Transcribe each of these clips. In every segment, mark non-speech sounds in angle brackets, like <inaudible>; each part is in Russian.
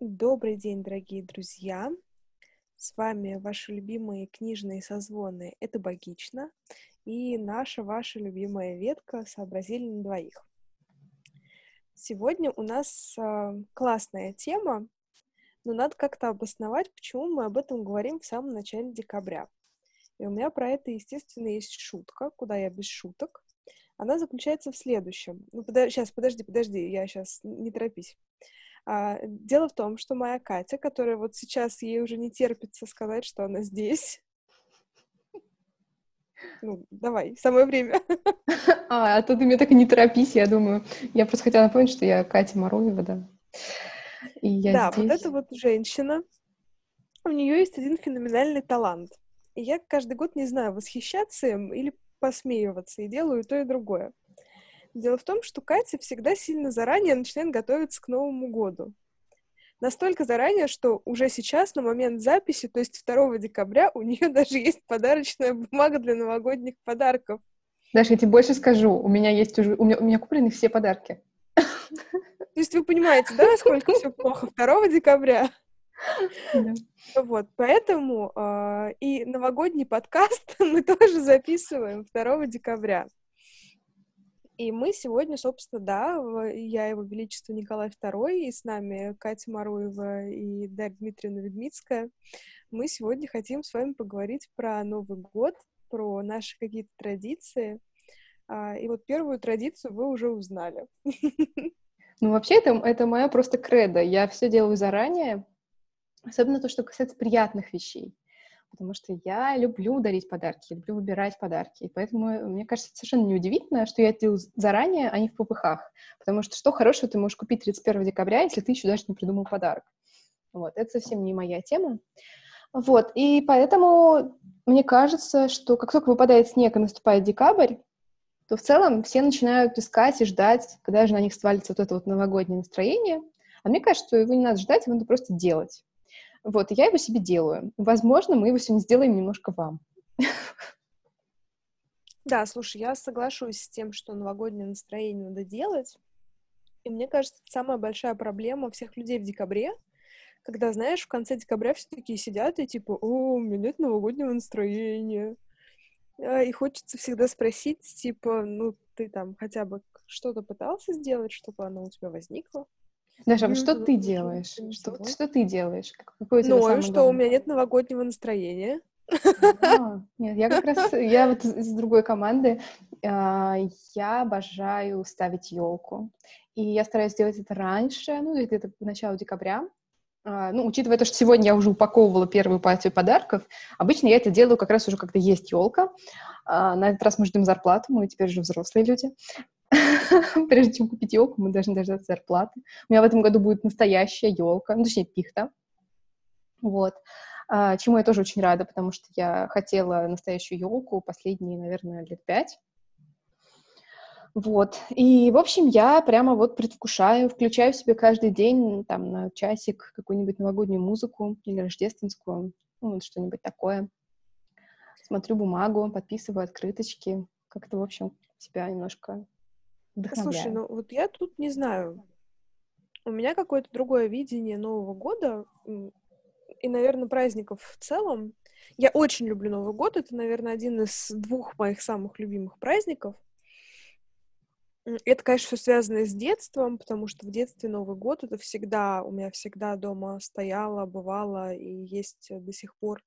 Добрый день, дорогие друзья! С вами ваши любимые книжные созвоны «Это богично» и наша ваша любимая ветка «Сообразили на двоих». Сегодня у нас э, классная тема, но надо как-то обосновать, почему мы об этом говорим в самом начале декабря. И у меня про это, естественно, есть шутка, куда я без шуток. Она заключается в следующем. Ну, подо... сейчас, подожди, подожди, я сейчас, не торопись. А, дело в том, что моя Катя, которая вот сейчас ей уже не терпится сказать, что она здесь. Ну, давай, самое время. <laughs> А, а то ты мне так и не торопись, я думаю. Я просто хотела напомнить, что я Катя Маруева, да. И я да, здесь. вот эта вот женщина, у нее есть один феноменальный талант. И я каждый год не знаю, восхищаться им или посмеиваться, и делаю то и другое. Дело в том, что Катя всегда сильно заранее начинает готовиться к Новому году. Настолько заранее, что уже сейчас, на момент записи, то есть 2 декабря, у нее <laughs> даже есть подарочная бумага для новогодних подарков. Даша, я тебе больше скажу, у меня есть уже, у меня, у меня куплены все подарки. То есть вы понимаете, да, насколько все плохо 2 декабря? Да. Вот, поэтому э, и новогодний подкаст <laughs> мы тоже записываем 2 декабря. И мы сегодня, собственно, да, я его величество Николай II, и с нами Катя Маруева и Дарья Дмитриевна Ведмицкая. Мы сегодня хотим с вами поговорить про Новый год, про наши какие-то традиции. А, и вот первую традицию вы уже узнали. <laughs> Ну, вообще, это, это моя просто кредо. Я все делаю заранее, особенно то, что касается приятных вещей потому что я люблю дарить подарки, люблю выбирать подарки, и поэтому мне кажется совершенно неудивительно, что я это делаю заранее, а не в попыхах, потому что что хорошего ты можешь купить 31 декабря, если ты еще даже не придумал подарок. Вот, это совсем не моя тема. Вот, и поэтому мне кажется, что как только выпадает снег и наступает декабрь, то в целом все начинают искать и ждать, когда же на них свалится вот это вот новогоднее настроение. А мне кажется, что его не надо ждать, его надо просто делать. Вот, я его себе делаю. Возможно, мы его сегодня сделаем немножко вам. Да, слушай, я соглашусь с тем, что новогоднее настроение надо делать. И мне кажется, это самая большая проблема всех людей в декабре, когда, знаешь, в конце декабря все такие сидят и типа, о, у меня нет новогоднего настроения. А, и хочется всегда спросить, типа, ну, ты там хотя бы что-то пытался сделать, чтобы оно у тебя возникло? Даша, а что ты делаешь? Что, что ты делаешь? Какое у тебя ну, что главное? у меня нет новогоднего настроения. А, нет, я как раз, <laughs> я вот из другой команды, а, я обожаю ставить елку. И я стараюсь сделать это раньше, ну, где-то в начале декабря. А, ну, учитывая то, что сегодня я уже упаковывала первую партию подарков, обычно я это делаю как раз уже, когда есть елка. На этот раз мы ждем зарплату, мы теперь уже взрослые люди. <laughs> Прежде чем купить елку, мы должны дождаться зарплаты. У меня в этом году будет настоящая елка, ну, точнее, пихта. Вот. А, чему я тоже очень рада, потому что я хотела настоящую елку последние, наверное, лет пять. Вот. И, в общем, я прямо вот предвкушаю, включаю себе каждый день там на часик какую-нибудь новогоднюю музыку или рождественскую, ну, вот что-нибудь такое. Смотрю бумагу, подписываю открыточки. Как-то, в общем, себя немножко Слушай, ну вот я тут не знаю. У меня какое-то другое видение Нового года и, наверное, праздников в целом. Я очень люблю Новый год. Это, наверное, один из двух моих самых любимых праздников. Это, конечно, все связано с детством, потому что в детстве Новый год это всегда, у меня всегда дома стояла, бывала и есть до сих пор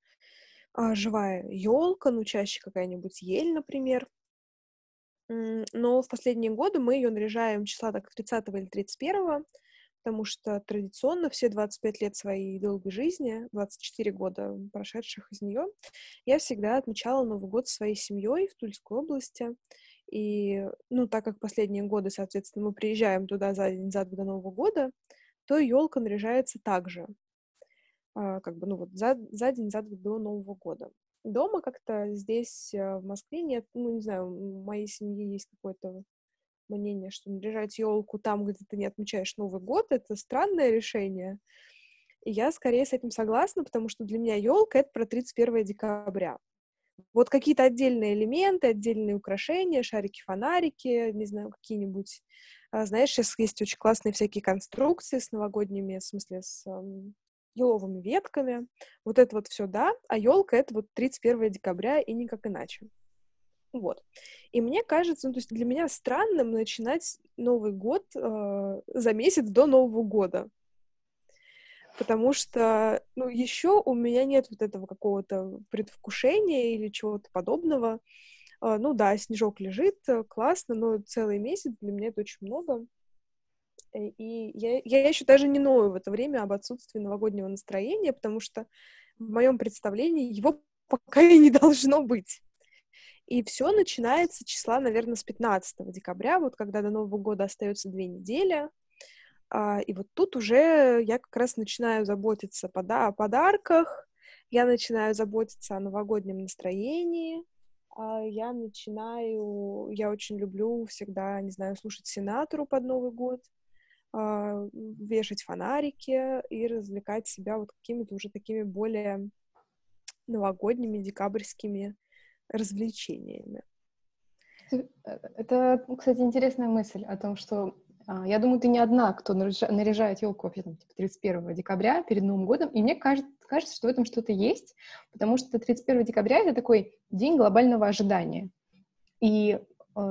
а, живая елка, ну, чаще какая-нибудь ель, например. Но в последние годы мы ее наряжаем числа так 30 или 31, потому что традиционно все 25 лет своей долгой жизни, 24 года прошедших из нее, я всегда отмечала Новый год своей семьей в Тульской области. И, ну, так как последние годы, соответственно, мы приезжаем туда за день, за два до Нового года, то елка наряжается также. А, как бы, ну, вот за, за день, за два до Нового года. Дома как-то здесь, э, в Москве, нет, ну, не знаю, у моей семьи есть какое-то мнение, что наряжать елку там, где ты не отмечаешь Новый год, это странное решение. И я скорее с этим согласна, потому что для меня елка это про 31 декабря. Вот какие-то отдельные элементы, отдельные украшения, шарики, фонарики, не знаю, какие-нибудь. А, знаешь, сейчас есть очень классные всякие конструкции с новогодними, в смысле, с еловыми ветками. Вот это вот все, да. А елка это вот 31 декабря и никак иначе. Вот. И мне кажется, ну, то есть для меня странным начинать Новый год э, за месяц до Нового года. Потому что, ну, еще у меня нет вот этого какого-то предвкушения или чего-то подобного. Э, ну да, снежок лежит, э, классно, но целый месяц для меня это очень много. Э, и я, я еще даже не ною в это время об отсутствии новогоднего настроения, потому что в моем представлении его <laughs> пока и не должно быть. И все начинается числа, наверное, с 15 декабря, вот когда до Нового года остается две недели. А, и вот тут уже я как раз начинаю заботиться о подарках, я начинаю заботиться о новогоднем настроении, а, я начинаю, я очень люблю всегда, не знаю, слушать Сенатору под Новый год, а, вешать фонарики и развлекать себя вот какими-то уже такими более новогодними, декабрьскими развлечениями. Э, это, кстати, интересная мысль о том, что а, я думаю, ты не одна, кто наряжает елку вообще там, 31 типа, декабря перед Новым годом, и мне кажется, кажется, что в этом что-то есть, потому что 31 декабря — это такой день глобального ожидания. И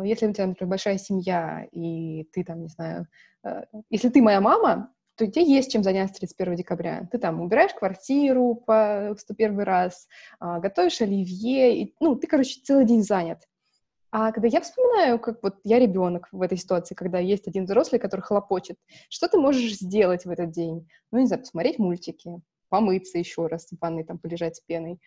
если у тебя, например, большая семья, и ты там, не знаю, э, если ты моя мама, то тебе есть чем заняться 31 декабря. Ты там убираешь квартиру по 101 раз, а, готовишь оливье, и, ну, ты, короче, целый день занят. А когда я вспоминаю, как вот я ребенок в этой ситуации, когда есть один взрослый, который хлопочет, что ты можешь сделать в этот день? Ну, не знаю, посмотреть мультики, помыться еще раз в ванной, там, полежать с пеной,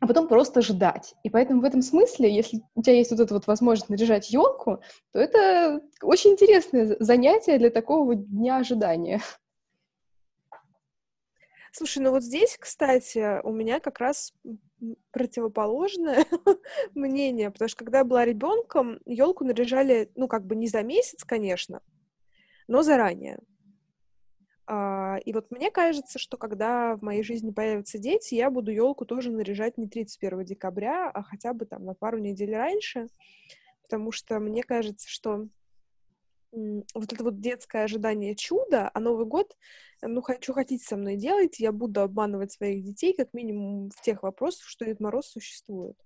а потом просто ждать. И поэтому в этом смысле, если у тебя есть вот эта вот возможность наряжать елку, то это очень интересное занятие для такого дня ожидания. Слушай, ну вот здесь, кстати, у меня как раз противоположное <laughs> мнение, потому что когда я была ребенком, елку наряжали, ну, как бы не за месяц, конечно, но заранее. А, и вот мне кажется, что когда в моей жизни появятся дети, я буду елку тоже наряжать не 31 декабря, а хотя бы там на пару недель раньше, потому что мне кажется, что вот это вот детское ожидание чуда, а Новый год, ну, что хотите со мной делать, я буду обманывать своих детей как минимум в тех вопросах, что Дед Мороз существует.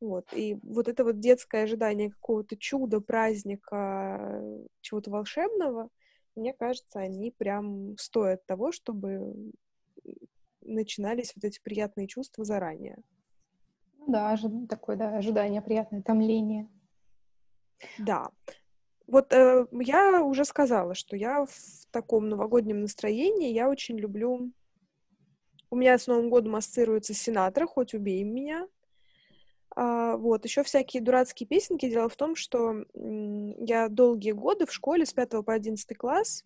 Вот. И вот это вот детское ожидание какого-то чуда, праздника, чего-то волшебного — мне кажется, они прям стоят того, чтобы начинались вот эти приятные чувства заранее. Ну да, такое, да, ожидание приятное, томление. Да. Вот э, я уже сказала, что я в таком новогоднем настроении, я очень люблю... У меня с Новым годом ассоциируется Синатра, хоть убей меня. А, вот, еще всякие дурацкие песенки. Дело в том, что я долгие годы в школе с 5 по 11 класс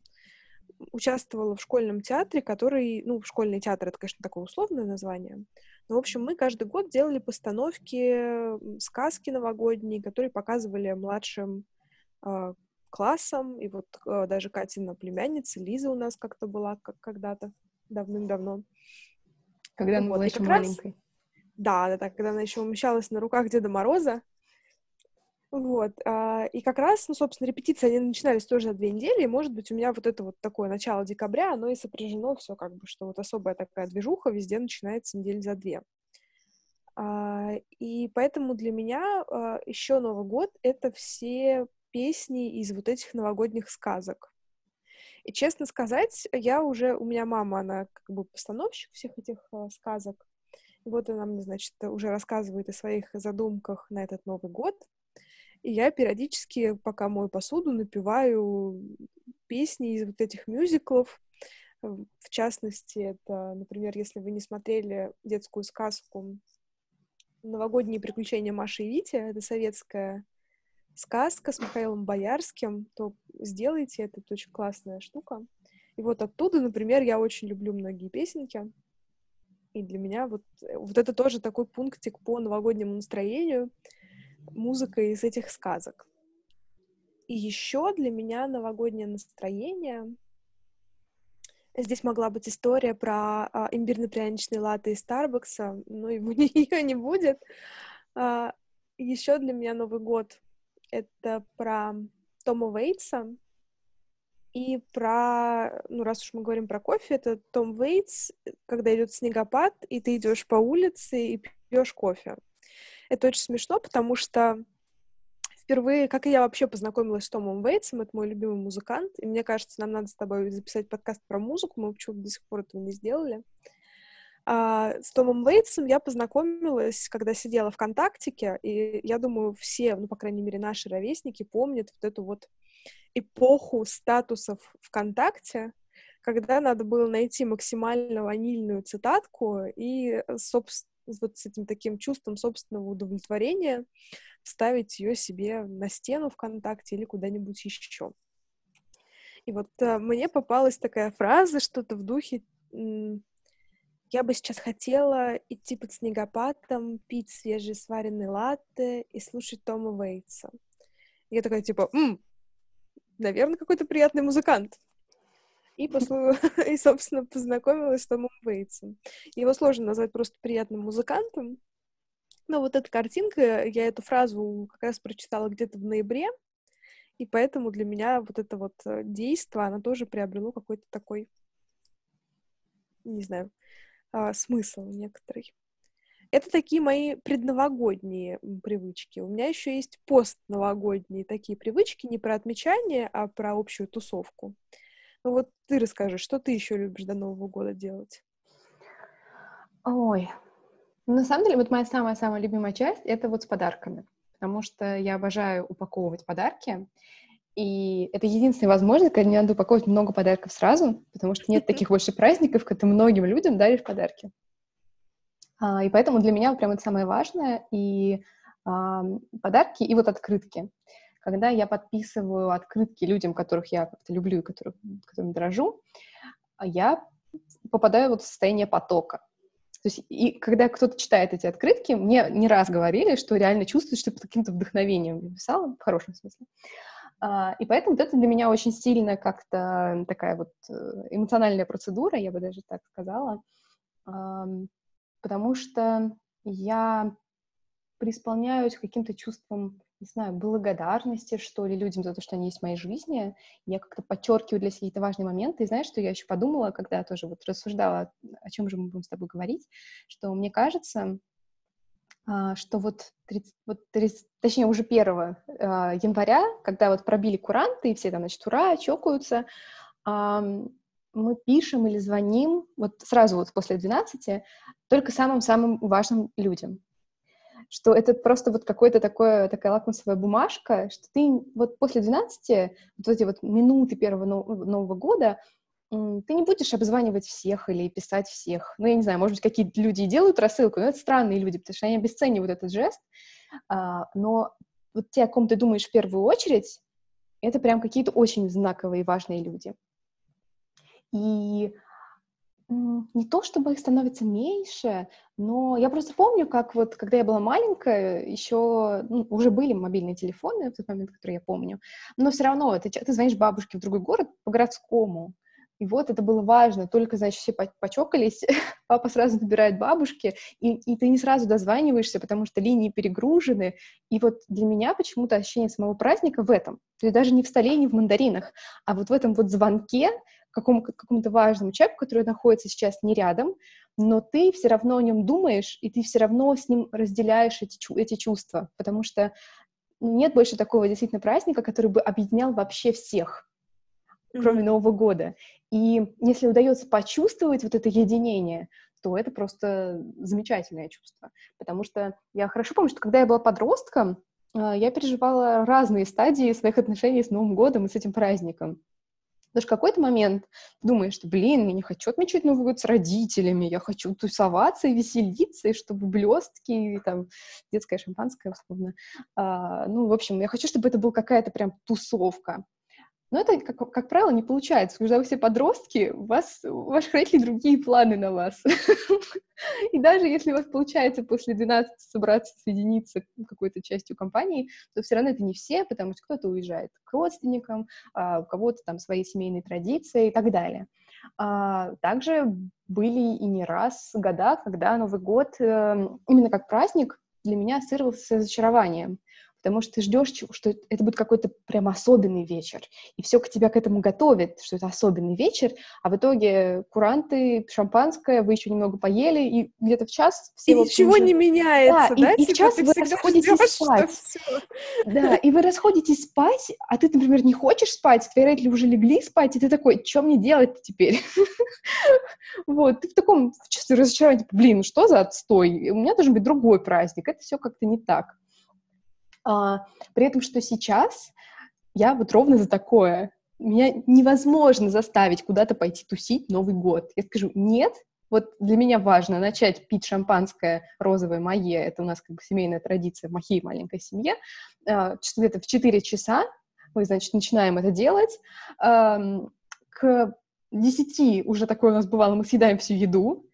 участвовала в школьном театре, который, ну, школьный театр, это, конечно, такое условное название, но, в общем, мы каждый год делали постановки, сказки новогодние, которые показывали младшим э, классам, и вот э, даже Катина племянница Лиза у нас как-то была как когда-то, давным-давно. Когда она вот. была еще маленькой. Раз, да, да, так, когда она еще умещалась на руках Деда Мороза. Вот. А, и как раз, ну, собственно, репетиции, они начинались тоже за две недели, и, может быть, у меня вот это вот такое начало декабря, оно и сопряжено все как бы, что вот особая такая движуха везде начинается недели за две. А, и поэтому для меня а, еще Новый год — это все песни из вот этих новогодних сказок. И, честно сказать, я уже, у меня мама, она как бы постановщик всех этих сказок, вот она мне, значит, уже рассказывает о своих задумках на этот Новый год. И я периодически, пока мою посуду, напеваю песни из вот этих мюзиклов. В частности, это, например, если вы не смотрели детскую сказку «Новогодние приключения Маши и Вити», это советская сказка с Михаилом Боярским, то сделайте, это очень классная штука. И вот оттуда, например, я очень люблю многие песенки. И для меня вот, э, вот это тоже такой пунктик по новогоднему настроению, музыка из этих сказок. И еще для меня новогоднее настроение — Здесь могла быть история про а, имбирно-пряничный латте из Старбакса, но <laughs> его ее не будет. А, еще для меня Новый год — это про Тома Вейтса и про, ну, раз уж мы говорим про кофе, это Том Вейтс, когда идет снегопад, и ты идешь по улице и пьешь кофе. Это очень смешно, потому что впервые, как и я вообще познакомилась с Томом Вейтсом, это мой любимый музыкант, и мне кажется, нам надо с тобой записать подкаст про музыку, мы почему-то до сих пор этого не сделали. А, с Томом Вейтсом я познакомилась, когда сидела ВКонтактике, и я думаю, все, ну, по крайней мере, наши ровесники помнят вот эту вот эпоху статусов ВКонтакте, когда надо было найти максимально ванильную цитатку и, собственно, вот с этим таким чувством собственного удовлетворения вставить ее себе на стену ВКонтакте или куда-нибудь еще. И вот а, мне попалась такая фраза, что-то в духе «Я бы сейчас хотела идти под снегопадом, пить свежие сваренные латте и слушать Тома Вейтса». Я такая типа «М, наверное, какой-то приятный музыкант». И, <laughs> послу... <laughs> и, собственно, познакомилась с Томом Вейтсом. Его сложно назвать просто приятным музыкантом. Но вот эта картинка, я эту фразу как раз прочитала где-то в ноябре, и поэтому для меня вот это вот э, действие, оно тоже приобрело какой-то такой, не знаю, а, смысл некоторый. Это такие мои предновогодние привычки. У меня еще есть постновогодние такие привычки, не про отмечание, а про общую тусовку. Ну вот ты расскажи, что ты еще любишь до Нового года делать? Ой, ну, на самом деле, вот моя самая-самая любимая часть — это вот с подарками, потому что я обожаю упаковывать подарки, и это единственная возможность, когда не надо упаковывать много подарков сразу, потому что нет таких больше праздников, когда ты многим людям даришь подарки. А, и поэтому для меня прям это самое важное, и а, подарки, и вот открытки когда я подписываю открытки людям, которых я как-то люблю и которых, которым дорожу, я попадаю вот в состояние потока. То есть, и когда кто-то читает эти открытки, мне не раз говорили, что реально чувствуешь, что под каким-то вдохновением писала, в хорошем смысле. А, и поэтому это для меня очень сильно как-то такая вот э, эмоциональная процедура, я бы даже так сказала, потому что я преисполняюсь каким-то чувством не знаю, благодарности, что ли, людям за то, что они есть в моей жизни. Я как-то подчеркиваю для себя какие-то важные моменты. И знаешь, что я еще подумала, когда тоже вот рассуждала, о чем же мы будем с тобой говорить, что мне кажется, а, что вот, 30, вот 30, точнее, уже 1 а, января, когда вот пробили куранты, и все там, значит, ура, чокаются, мы пишем или звоним вот сразу вот после 12 только самым-самым важным людям что это просто вот какой-то такой, такая лакмусовая бумажка, что ты вот после 12, вот эти вот минуты первого Нового года, ты не будешь обзванивать всех или писать всех. Ну, я не знаю, может быть, какие-то люди делают рассылку, но это странные люди, потому что они обесценивают этот жест. А, но вот те, о ком ты думаешь в первую очередь, это прям какие-то очень знаковые и важные люди. И не то чтобы их становится меньше, но я просто помню, как вот, когда я была маленькая, еще ну, уже были мобильные телефоны в тот момент, который я помню, но все равно ты, ты звонишь бабушке в другой город по городскому, и вот это было важно, только, значит, все почокались, <laughs> папа сразу набирает бабушки, и, и ты не сразу дозваниваешься, потому что линии перегружены. И вот для меня почему-то ощущение самого праздника в этом. То есть даже не в столе, не в мандаринах, а вот в этом вот звонке, какому, какому-то важному человеку, который находится сейчас не рядом, но ты все равно о нем думаешь, и ты все равно с ним разделяешь эти, эти чувства, потому что нет больше такого действительно праздника, который бы объединял вообще всех, кроме mm-hmm. Нового года. И если удается почувствовать вот это единение, то это просто замечательное чувство. Потому что я хорошо помню, что когда я была подростком, а, я переживала разные стадии своих отношений с Новым годом и с этим праздником. Потому что в какой-то момент думаешь, что, блин, я не хочу отмечать Новый год с родителями, я хочу тусоваться и веселиться, и чтобы блестки, и там детское шампанское, условно. А, ну, в общем, я хочу, чтобы это была какая-то прям тусовка. Но это, как, как правило, не получается. Когда вы все подростки, у вас, у ваших родителей другие планы на вас. <laughs> И даже если у вас получается после 12 собраться, соединиться какой-то частью компании, то все равно это не все, потому что кто-то уезжает к родственникам, а у кого-то там свои семейные традиции и так далее. А, также были и не раз года, когда Новый год э, именно как праздник для меня ассоциировался с разочарованием потому что ты ждешь, что это будет какой-то прям особенный вечер, и все к тебя к этому готовит, что это особенный вечер, а в итоге куранты, шампанское, вы еще немного поели, и где-то в час все... И ничего уже... не меняется, да? да? И, и в типа час вы расходитесь спать. Да, и вы расходитесь спать, а ты, например, не хочешь спать, твои родители уже легли спать, и ты такой, что мне делать теперь? <laughs> Вот, ты в таком чувстве разочарования, типа, блин, ну что за отстой? У меня должен быть другой праздник, это все как-то не так. А, при этом, что сейчас я вот ровно за такое. Меня невозможно заставить куда-то пойти тусить Новый год. Я скажу, нет, вот для меня важно начать пить шампанское розовое мое, это у нас как бы семейная традиция в моей маленькой семье, а, где-то в 4 часа мы, значит, начинаем это делать. К 10 уже такое у нас бывало, мы съедаем всю еду,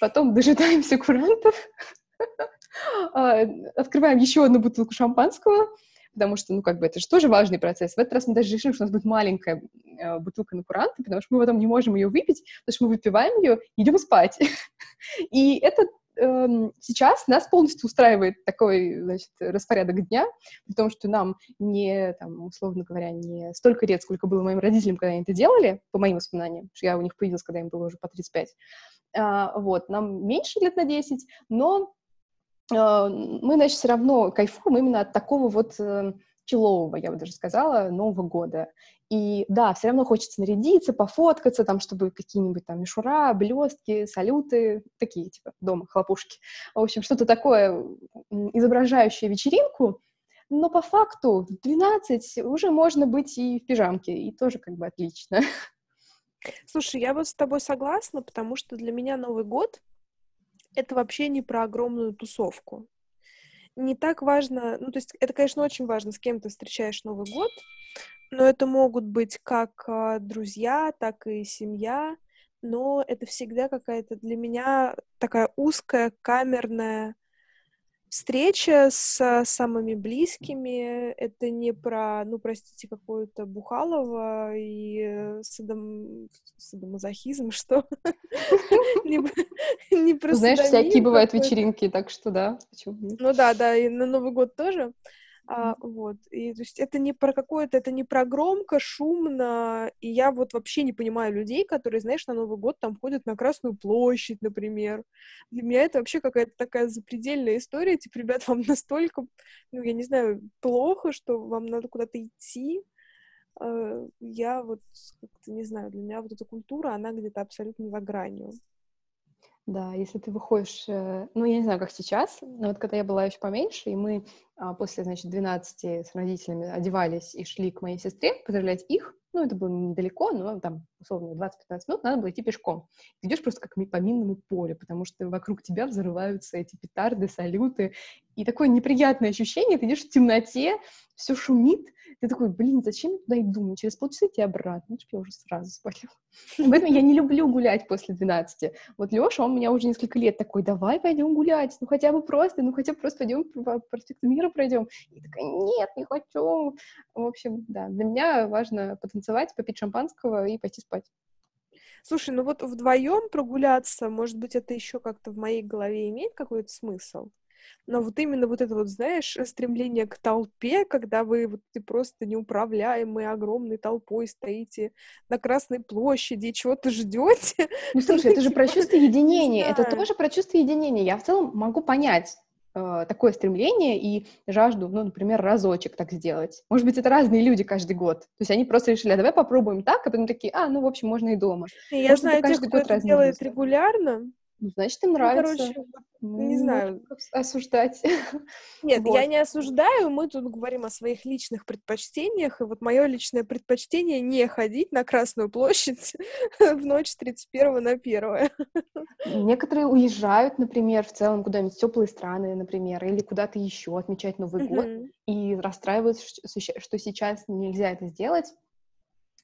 потом дожидаемся курантов, <laughs> открываем еще одну бутылку шампанского, потому что, ну, как бы, это же тоже важный процесс. В этот раз мы даже решили, что у нас будет маленькая э, бутылка на куранты, потому что мы потом не можем ее выпить, потому что мы выпиваем ее и идем спать. <laughs> И это эм, сейчас нас полностью устраивает такой, значит, распорядок дня, при том, что нам не, там, условно говоря, не столько лет, сколько было моим родителям, когда они это делали, по моим воспоминаниям, что я у них появилась, когда им было уже по 35. А, вот, нам меньше лет на 10, но а, мы, значит, все равно кайфуем именно от такого вот э, чилового, я бы даже сказала, Нового года. И да, все равно хочется нарядиться, пофоткаться, там, чтобы какие-нибудь там мишура, блестки, салюты, такие, типа, дома, хлопушки. В общем, что-то такое, изображающее вечеринку, но по факту в 12 уже можно быть и в пижамке, и тоже как бы отлично. Слушай, я вот с тобой согласна, потому что для меня Новый год это вообще не про огромную тусовку. Не так важно, ну, то есть это, конечно, очень важно, с кем ты встречаешь Новый год, но это могут быть как а, друзья, так и семья, но это всегда какая-то для меня такая узкая, камерная встреча с самыми близкими. Это не про, ну, простите, какое-то Бухалова и садом... садомазохизм, <laughs> что? <laughs> Не про Знаешь, всякие бывают вечеринки, так что да. Ну да, да, и на Новый год тоже. А, вот. И, то есть это не про какое-то, это не про громко, шумно. И я вот вообще не понимаю людей, которые, знаешь, на Новый год там ходят на Красную площадь, например. Для меня это вообще какая-то такая запредельная история. Типа, ребят, вам настолько, ну, я не знаю, плохо, что вам надо куда-то идти. А, я вот как-то не знаю, для меня вот эта культура, она где-то абсолютно за гранью. Да, если ты выходишь, э, ну, я не знаю, как сейчас, но вот когда я была еще поменьше, и мы а, после, значит, 12 с родителями одевались и шли к моей сестре поздравлять их, ну, это было недалеко, но там, условно, 20-15 минут надо было идти пешком. Ты идешь просто как по минному полю, потому что вокруг тебя взрываются эти петарды, салюты, и такое неприятное ощущение, ты идешь в темноте, все шумит, ты такой, блин, зачем я туда иду? Через полчаса идти обратно. Я уже сразу спалил. <laughs> Поэтому я не люблю гулять после 12. Вот Леша, он меня уже несколько лет такой, давай пойдем гулять, ну хотя бы просто, ну хотя бы просто пойдем по проспекту мира пройдем. И такая, нет, не хочу. В общем, да, для меня важно потанцевать, попить шампанского и пойти спать. Слушай, ну вот вдвоем прогуляться, может быть, это еще как-то в моей голове имеет какой-то смысл? Но вот именно вот это вот, знаешь, стремление к толпе, когда вы вот ты просто неуправляемой огромной толпой стоите на Красной площади и чего-то ждете. Ну, слушай, это же про чувство <laughs> единения. Это тоже про чувство единения. Я в целом могу понять, э, такое стремление и жажду, ну, например, разочек так сделать. Может быть, это разные люди каждый год. То есть они просто решили, а давай попробуем так, а потом такие, а, ну, в общем, можно и дома. Я Может, знаю тех, кто это делает регулярно, ну, значит, им нравится. Ну, короче, ну, не знаю. Осуждать. <laughs> Нет, вот. я не осуждаю, мы тут говорим о своих личных предпочтениях, и вот мое личное предпочтение не ходить на Красную площадь <laughs> в ночь с 31 на 1. Некоторые уезжают, например, в целом куда-нибудь в теплые страны, например, или куда-то еще отмечать Новый год, и расстраиваются, что сейчас нельзя это сделать,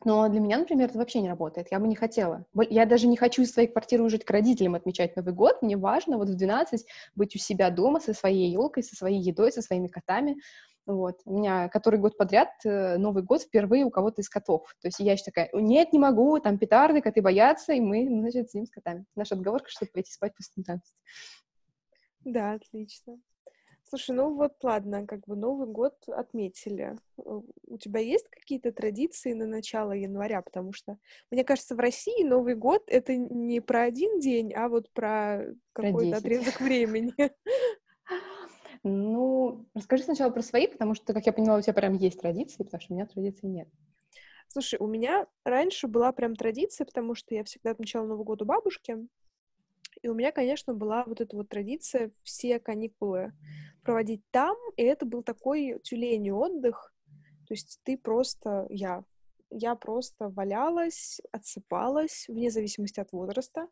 но для меня, например, это вообще не работает. Я бы не хотела. Я даже не хочу из своей квартиры уезжать к родителям отмечать Новый год. Мне важно вот в 12 быть у себя дома со своей елкой, со своей едой, со своими котами. Вот. У меня который год подряд э, Новый год впервые у кого-то из котов. То есть я еще такая, нет, не могу, там петарды, коты боятся, и мы, значит, сидим с котами. Наша отговорка, чтобы пойти спать после 15. Да, отлично. Слушай, ну вот ладно, как бы Новый год отметили. Э, у тебя есть какие-то традиции на начало января? Потому что, мне кажется, в России Новый год — это не про один день, а вот про какой-то отрезок времени. <laughs> Ну, расскажи сначала про свои, потому что, как я поняла, у тебя прям есть традиции, потому что у меня традиций нет. Слушай, у меня раньше была прям традиция, потому что я всегда отмечала Новый год у бабушки, и у меня, конечно, была вот эта вот традиция все каникулы проводить там, и это был такой тюлень отдых. То есть ты просто, я, я просто валялась, отсыпалась, вне зависимости от возраста.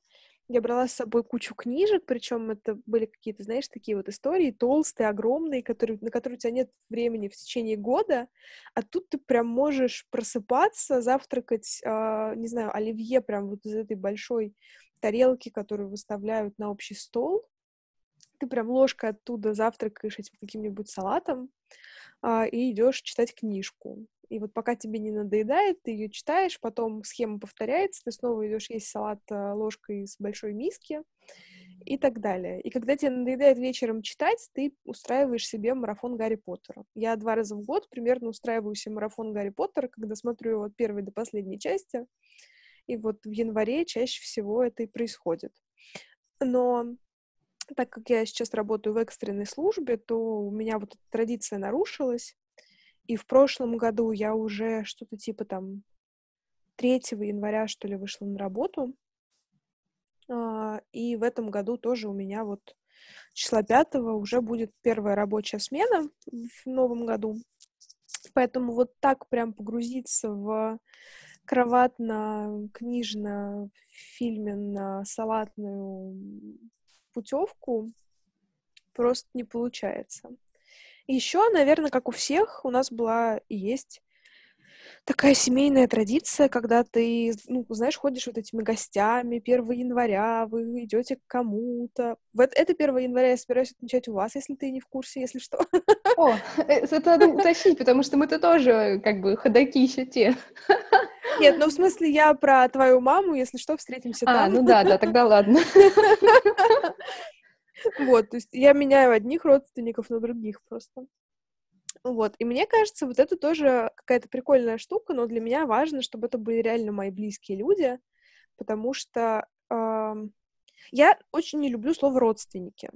Я брала с собой кучу книжек, причем это были какие-то, знаешь, такие вот истории толстые, огромные, которые, на которые у тебя нет времени в течение года, а тут ты прям можешь просыпаться, завтракать, э, не знаю, оливье прям вот из этой большой тарелки, которые выставляют на общий стол. Ты прям ложкой оттуда завтракаешь этим каким-нибудь салатом а, и идешь читать книжку. И вот пока тебе не надоедает, ты ее читаешь, потом схема повторяется, ты снова идешь есть салат а, ложкой из большой миски и так далее. И когда тебе надоедает вечером читать, ты устраиваешь себе марафон Гарри Поттера. Я два раза в год примерно устраиваю себе марафон Гарри Поттера, когда смотрю его от первой до последней части. И вот в январе чаще всего это и происходит. Но так как я сейчас работаю в экстренной службе, то у меня вот эта традиция нарушилась. И в прошлом году я уже что-то типа там 3 января, что ли, вышла на работу. А, и в этом году тоже у меня вот числа 5 уже будет первая рабочая смена в новом году. Поэтому вот так прям погрузиться в кроватно-книжно-фильменно-салатную путевку просто не получается. Еще, наверное, как у всех, у нас была и есть такая семейная традиция, когда ты, ну, знаешь, ходишь вот этими гостями 1 января, вы идете к кому-то. Вот это 1 января я собираюсь отмечать у вас, если ты не в курсе, если что. О, э, это надо уточнить, потому что мы-то тоже как бы ходаки еще те. Нет, ну в смысле я про твою маму, если что, встретимся а, там. А, ну да, да, тогда ладно. Вот, то есть я меняю одних родственников на других просто. Вот, и мне кажется, вот это тоже какая-то прикольная штука, но для меня важно, чтобы это были реально мои близкие люди, потому что э, я очень не люблю слово родственники.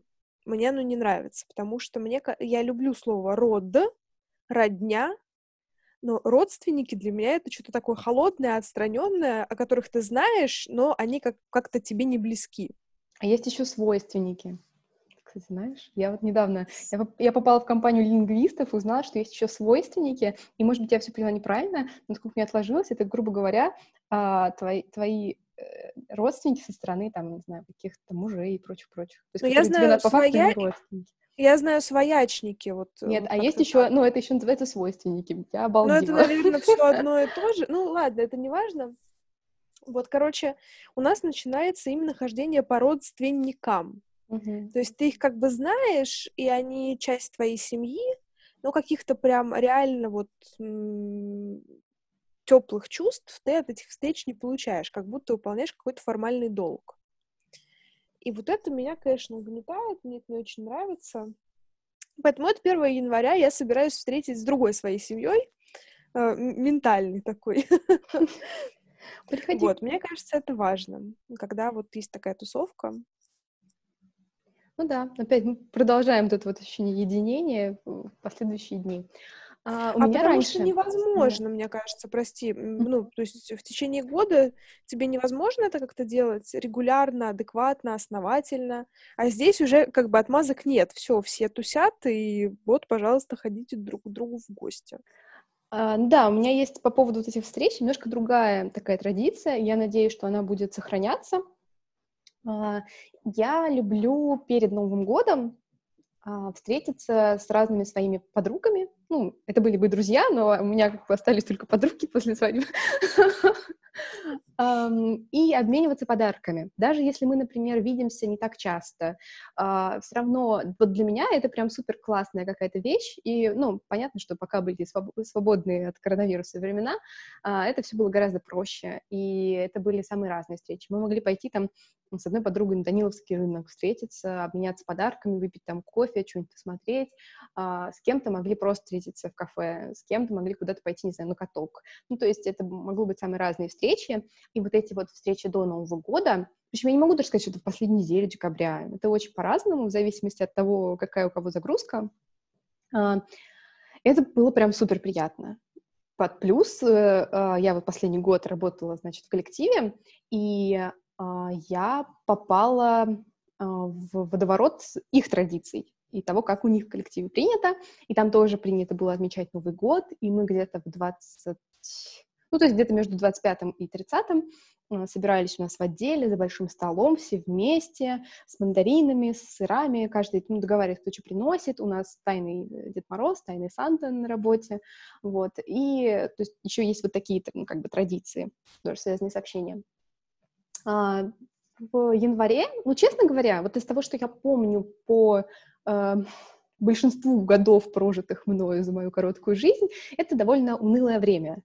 Мне оно не нравится, потому что мне я люблю слово род, родня, но родственники для меня это что-то такое холодное, отстраненное, о которых ты знаешь, но они как- как-то тебе не близки. А есть еще свойственники. Кстати, знаешь, я вот недавно, я, я попала в компанию лингвистов узнала, что есть еще свойственники, и, может быть, я все поняла неправильно, но сколько мне отложилось, это, грубо говоря, а, твои, твои э, родственники со стороны, там, не знаю, каких-то мужей и прочих-прочих. То есть, я знаю, своя... Я знаю своячники, вот. Э, Нет, а есть еще, ну, это еще называется свойственники. Я обалдела. Ну, это, наверное, все <laughs> одно и то же. Ну, ладно, это не важно. Вот, короче, у нас начинается именно хождение по родственникам. Угу. То есть ты их как бы знаешь, и они часть твоей семьи, но каких-то прям реально вот теплых чувств ты от этих встреч не получаешь, как будто выполняешь какой-то формальный долг. И вот это меня, конечно, угнетает, мне это не очень нравится. Поэтому это 1 января я собираюсь встретить с другой своей семьей, э, ментальный такой. <laughs> Приходи. Вот, мне кажется, это важно, когда вот есть такая тусовка. Ну да, опять мы продолжаем тут вот ощущение единения в последующие дни. А, у а меня потому раньше... что невозможно, да. мне кажется, прости, ну, то есть в течение года тебе невозможно это как-то делать регулярно, адекватно, основательно, а здесь уже как бы отмазок нет, все, все тусят, и вот, пожалуйста, ходите друг к другу в гости. А, да, у меня есть по поводу вот этих встреч немножко другая такая традиция, я надеюсь, что она будет сохраняться. А, я люблю перед Новым годом встретиться с разными своими подругами. Ну, это были бы друзья, но у меня как бы остались только подруги <laughs> после свадьбы. И обмениваться подарками. Даже если мы, например, видимся не так часто, а, все равно вот для меня это прям супер классная какая-то вещь, и, ну, понятно, что пока были свободные от коронавируса времена, а, это все было гораздо проще, и это были самые разные встречи. Мы могли пойти там с одной подругой на Даниловский рынок встретиться, обменяться подарками, выпить там кофе, что-нибудь посмотреть. А, с кем-то могли просто встретиться в кафе, с кем-то могли куда-то пойти, не знаю, на каток. Ну, то есть это могло быть самые разные встречи. И вот эти вот встречи до Нового года, причем я не могу даже сказать, что это в последнюю неделю декабря. Это очень по-разному, в зависимости от того, какая у кого загрузка. А, это было прям супер приятно. Под плюс э, а, я вот последний год работала, значит, в коллективе, и а, я попала в водоворот их традиций и того, как у них в коллективе принято. И там тоже принято было отмечать Новый год, и мы где-то в 20... Ну, то есть где-то между 25 и 30 а, собирались у нас в отделе за большим столом, все вместе, с мандаринами, с сырами, каждый ну, договаривается, кто что приносит, у нас тайный э, Дед Мороз, тайный Санта на работе, вот, и то есть еще есть вот такие, как бы, традиции, тоже связанные с общением. А, в январе, ну, честно говоря, вот из того, что я помню по э, большинству годов, прожитых мною за мою короткую жизнь, это довольно унылое время.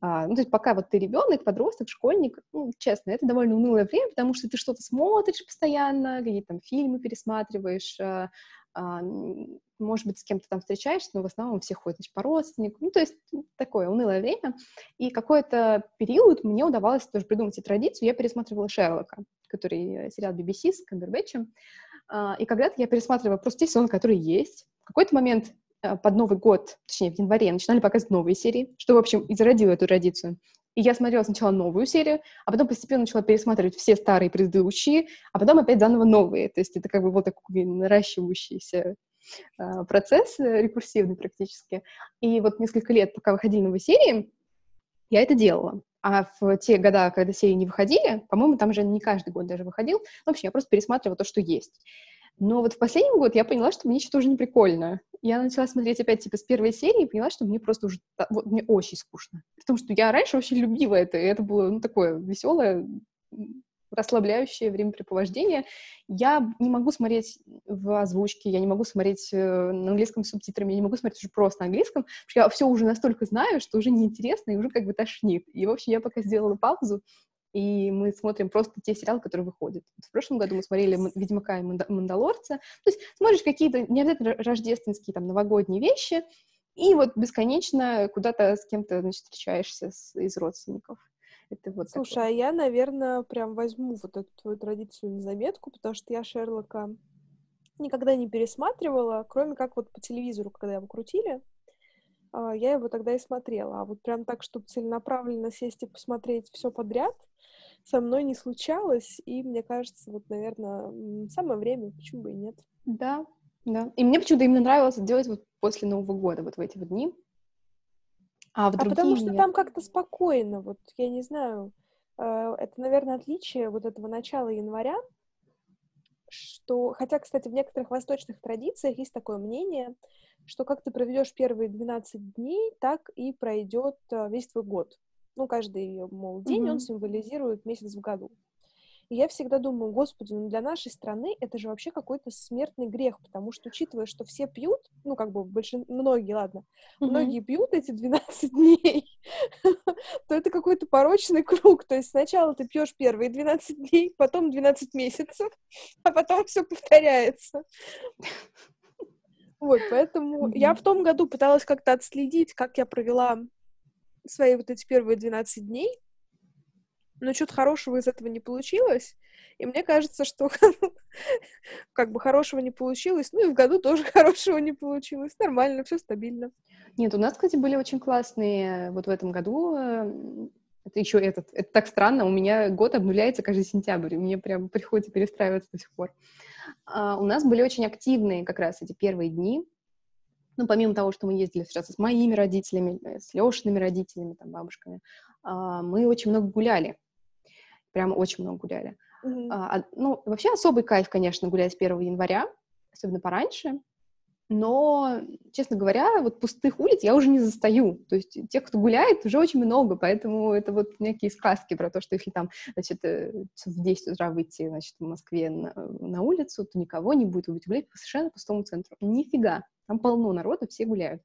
А, ну, то есть пока вот ты ребенок, подросток, школьник, ну, честно, это довольно унылое время, потому что ты что-то смотришь постоянно, какие-то там фильмы пересматриваешь, а, а, может быть, с кем-то там встречаешься, но в основном все ходят значит, по родственникам. Ну, то есть такое унылое время. И какой-то период мне удавалось тоже придумать эту традицию. Я пересматривала Шерлока, который э, сериал BBC с Камбербэтчем. А, и когда-то я пересматривала просто те сезоны, которые есть. В какой-то момент э, под Новый год, точнее, в январе начинали показывать новые серии, что, в общем, и зародило эту традицию. И я смотрела сначала новую серию, а потом постепенно начала пересматривать все старые предыдущие, а потом опять заново новые. То есть это как бы вот такой наращивающийся э, процесс, э, рекурсивный практически. И вот несколько лет, пока выходили новые серии, я это делала. А в те года, когда серии не выходили, по-моему, там уже не каждый год даже выходил, в общем, я просто пересматривала то, что есть. Но вот в последний год я поняла, что мне что-то уже не прикольно. Я начала смотреть опять, типа, с первой серии и поняла, что мне просто уже... Вот, мне очень скучно. Потому что я раньше очень любила это, и это было, ну, такое веселое, расслабляющее времяпрепровождение. Я не могу смотреть в озвучке, я не могу смотреть э, на английском с субтитрами, я не могу смотреть уже просто на английском, потому что я все уже настолько знаю, что уже неинтересно и уже как бы тошнит. И, в общем, я пока сделала паузу, и мы смотрим просто те сериалы, которые выходят. В прошлом году мы смотрели «Ведьмака» и «Мандалорца». То есть смотришь какие-то не обязательно рождественские, там, новогодние вещи, и вот бесконечно куда-то с кем-то, значит, встречаешься с, из родственников. Это вот Слушай, такое. а я, наверное, прям возьму вот эту твою традицию на заметку, потому что я Шерлока никогда не пересматривала, кроме как вот по телевизору, когда его крутили, я его тогда и смотрела. А вот прям так, чтобы целенаправленно сесть и посмотреть все подряд, со мной не случалось, и мне кажется, вот, наверное, самое время, почему бы и нет. Да, да. И мне почему-то именно нравилось делать вот после Нового года, вот в эти вот дни. А, в а потому что нет. там как-то спокойно, вот, я не знаю, э, это, наверное, отличие вот этого начала января, что, хотя, кстати, в некоторых восточных традициях есть такое мнение, что как ты проведешь первые 12 дней, так и пройдет э, весь твой год ну, каждый, мол, день, mm-hmm. он символизирует месяц в году. И я всегда думаю, господи, ну для нашей страны это же вообще какой-то смертный грех, потому что, учитывая, что все пьют, ну, как бы, большин... многие, ладно, mm-hmm. многие пьют эти 12 <laughs> дней, то это какой-то порочный круг. То есть сначала ты пьешь первые 12 дней, потом 12 месяцев, <laughs> а потом все повторяется. Вот, поэтому mm-hmm. я в том году пыталась как-то отследить, как я провела свои вот эти первые 12 дней, но что-то хорошего из этого не получилось. И мне кажется, что <laughs> как бы хорошего не получилось, ну и в году тоже <laughs> хорошего не получилось. Нормально, все стабильно. Нет, у нас, кстати, были очень классные вот в этом году. Э, это еще этот, это так странно, у меня год обнуляется каждый сентябрь, и мне прям приходится перестраиваться до сих пор. А, у нас были очень активные как раз эти первые дни, ну, помимо того, что мы ездили встречаться с моими родителями, э, с Лешиными родителями, там, бабушками, а, мы очень много гуляли. Прямо очень много гуляли. Mm-hmm. А, ну, вообще особый кайф, конечно, гулять 1 января, особенно пораньше. но, честно говоря, вот пустых улиц я уже не застаю. То есть тех, кто гуляет, уже очень много, поэтому это вот некие сказки про то, что если там, значит, э, в 10 утра выйти, значит, в Москве на, на улицу, то никого не будет, вы будете гулять по совершенно пустому центру. Нифига, там полно народу, все гуляют.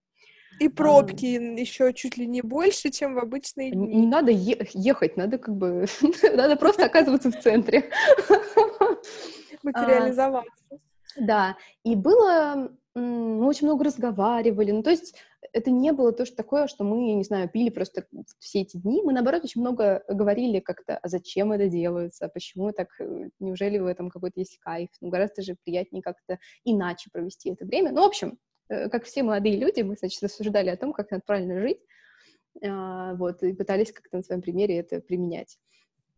И пробки а... еще чуть ли не больше, чем в обычные дни. Не, надо е- ехать, надо как бы, <laughs> надо просто оказываться в центре. <laughs> Материализоваться. Да, и было, мы очень много разговаривали, ну, то есть это не было то, что такое, что мы, не знаю, пили просто все эти дни, мы, наоборот, очень много говорили как-то, а зачем это делается, почему так, э, неужели в этом какой-то есть кайф, ну, гораздо же приятнее как-то иначе провести это время, ну, в общем, как все молодые люди, мы, значит, рассуждали о том, как надо правильно жить, а, вот, и пытались как-то на своем примере это применять.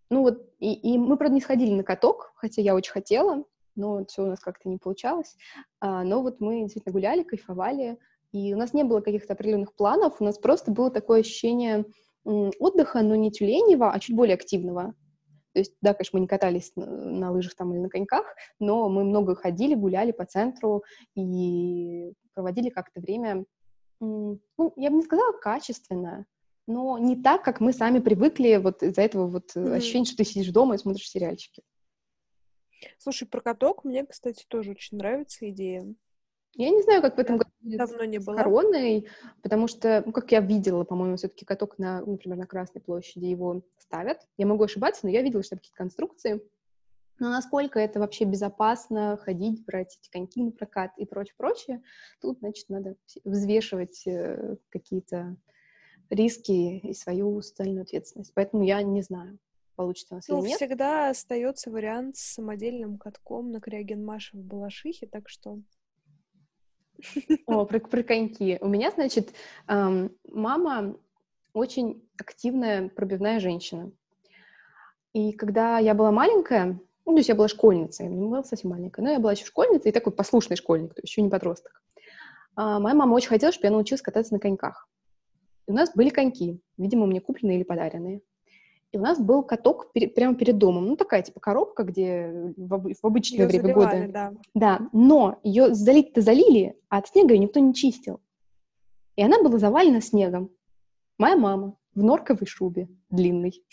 Ну вот, и, и мы, правда, не сходили на каток, хотя я очень хотела, но все у нас как-то не получалось. А, но вот мы действительно гуляли, кайфовали, и у нас не было каких-то определенных планов, у нас просто было такое ощущение отдыха, но не тюленева, а чуть более активного. То есть, да, конечно, мы не катались на, на лыжах там или на коньках, но мы много ходили, гуляли по центру и проводили как-то время, ну, я бы не сказала качественно, но не так, как мы сами привыкли вот из-за этого вот mm-hmm. ощущения, что ты сидишь дома и смотришь сериальчики. Слушай, про каток мне, кстати, тоже очень нравится идея. Я не знаю, как в этом году будет Давно не с короной, потому что, ну, как я видела, по-моему, все-таки каток, на, например, на Красной площади его ставят. Я могу ошибаться, но я видела, что какие-то конструкции. Но насколько это вообще безопасно ходить, брать эти коньки на прокат и прочее, прочее, тут, значит, надо взвешивать э, какие-то риски и свою социальную ответственность. Поэтому я не знаю получится у нас ну, или нет. всегда остается вариант с самодельным катком на Криогенмаше в Балашихе, так что... О, про, про коньки. У меня, значит, мама очень активная пробивная женщина. И когда я была маленькая, ну, то есть я была школьницей, не была совсем маленькая, но я была еще школьницей и такой послушный школьник, то есть еще не подросток. А моя мама очень хотела, чтобы я научилась кататься на коньках. И у нас были коньки, видимо, мне купленные или подаренные. И у нас был каток перед, прямо перед домом. Ну, такая, типа, коробка, где в, в обычное её время заливали, года. Да. да, но ее залить-то залили, а от снега ее никто не чистил. И она была завалена снегом. Моя мама в норковой шубе длинной,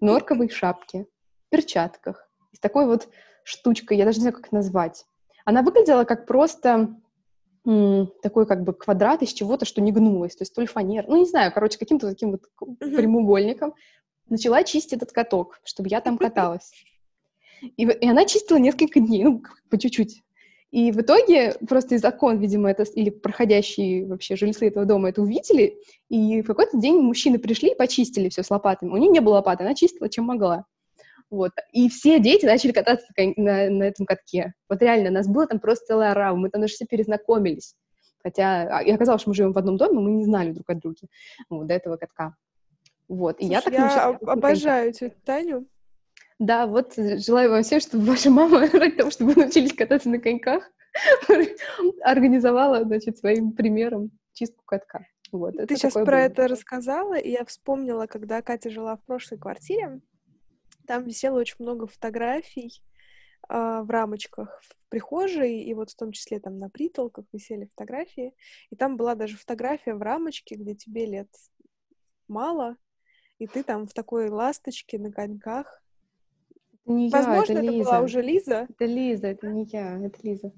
норковой шапке, перчатках, с такой вот штучкой, я даже не знаю, как назвать. Она выглядела как просто такой как бы квадрат из чего-то, что не гнулось, то есть то ли фанер, ну, не знаю, короче, каким-то таким вот прямоугольником начала чистить этот каток, чтобы я там <laughs> каталась. И, и она чистила несколько дней, ну, по чуть-чуть. И в итоге просто из окон, видимо, это, или проходящие вообще жильцы этого дома это увидели, и в какой-то день мужчины пришли и почистили все с лопатами. У нее не было лопаты, она чистила, чем могла. Вот. И все дети начали кататься на, на этом катке. Вот реально, нас было там просто целая орава, мы там даже все перезнакомились. Хотя, а, и оказалось, что мы живем в одном доме, мы не знали друг от друга вот, до этого катка. Вот, и Слушай, я так я начала... обожаю тетю Таню. Да, вот желаю вам всем, чтобы ваша мама, <laughs> ради того, чтобы вы научились кататься на коньках, <laughs> организовала, значит, своим примером чистку катка. Вот, Ты сейчас про было. это рассказала, и я вспомнила, когда Катя жила в прошлой квартире, там висело очень много фотографий э, в рамочках в прихожей, и вот в том числе там на притолках висели фотографии, и там была даже фотография в рамочке, где тебе лет мало, и ты там в такой ласточке на коньках. Это не Возможно, я, это, это Лиза. была уже Лиза. Это Лиза, это не я, это Лиза.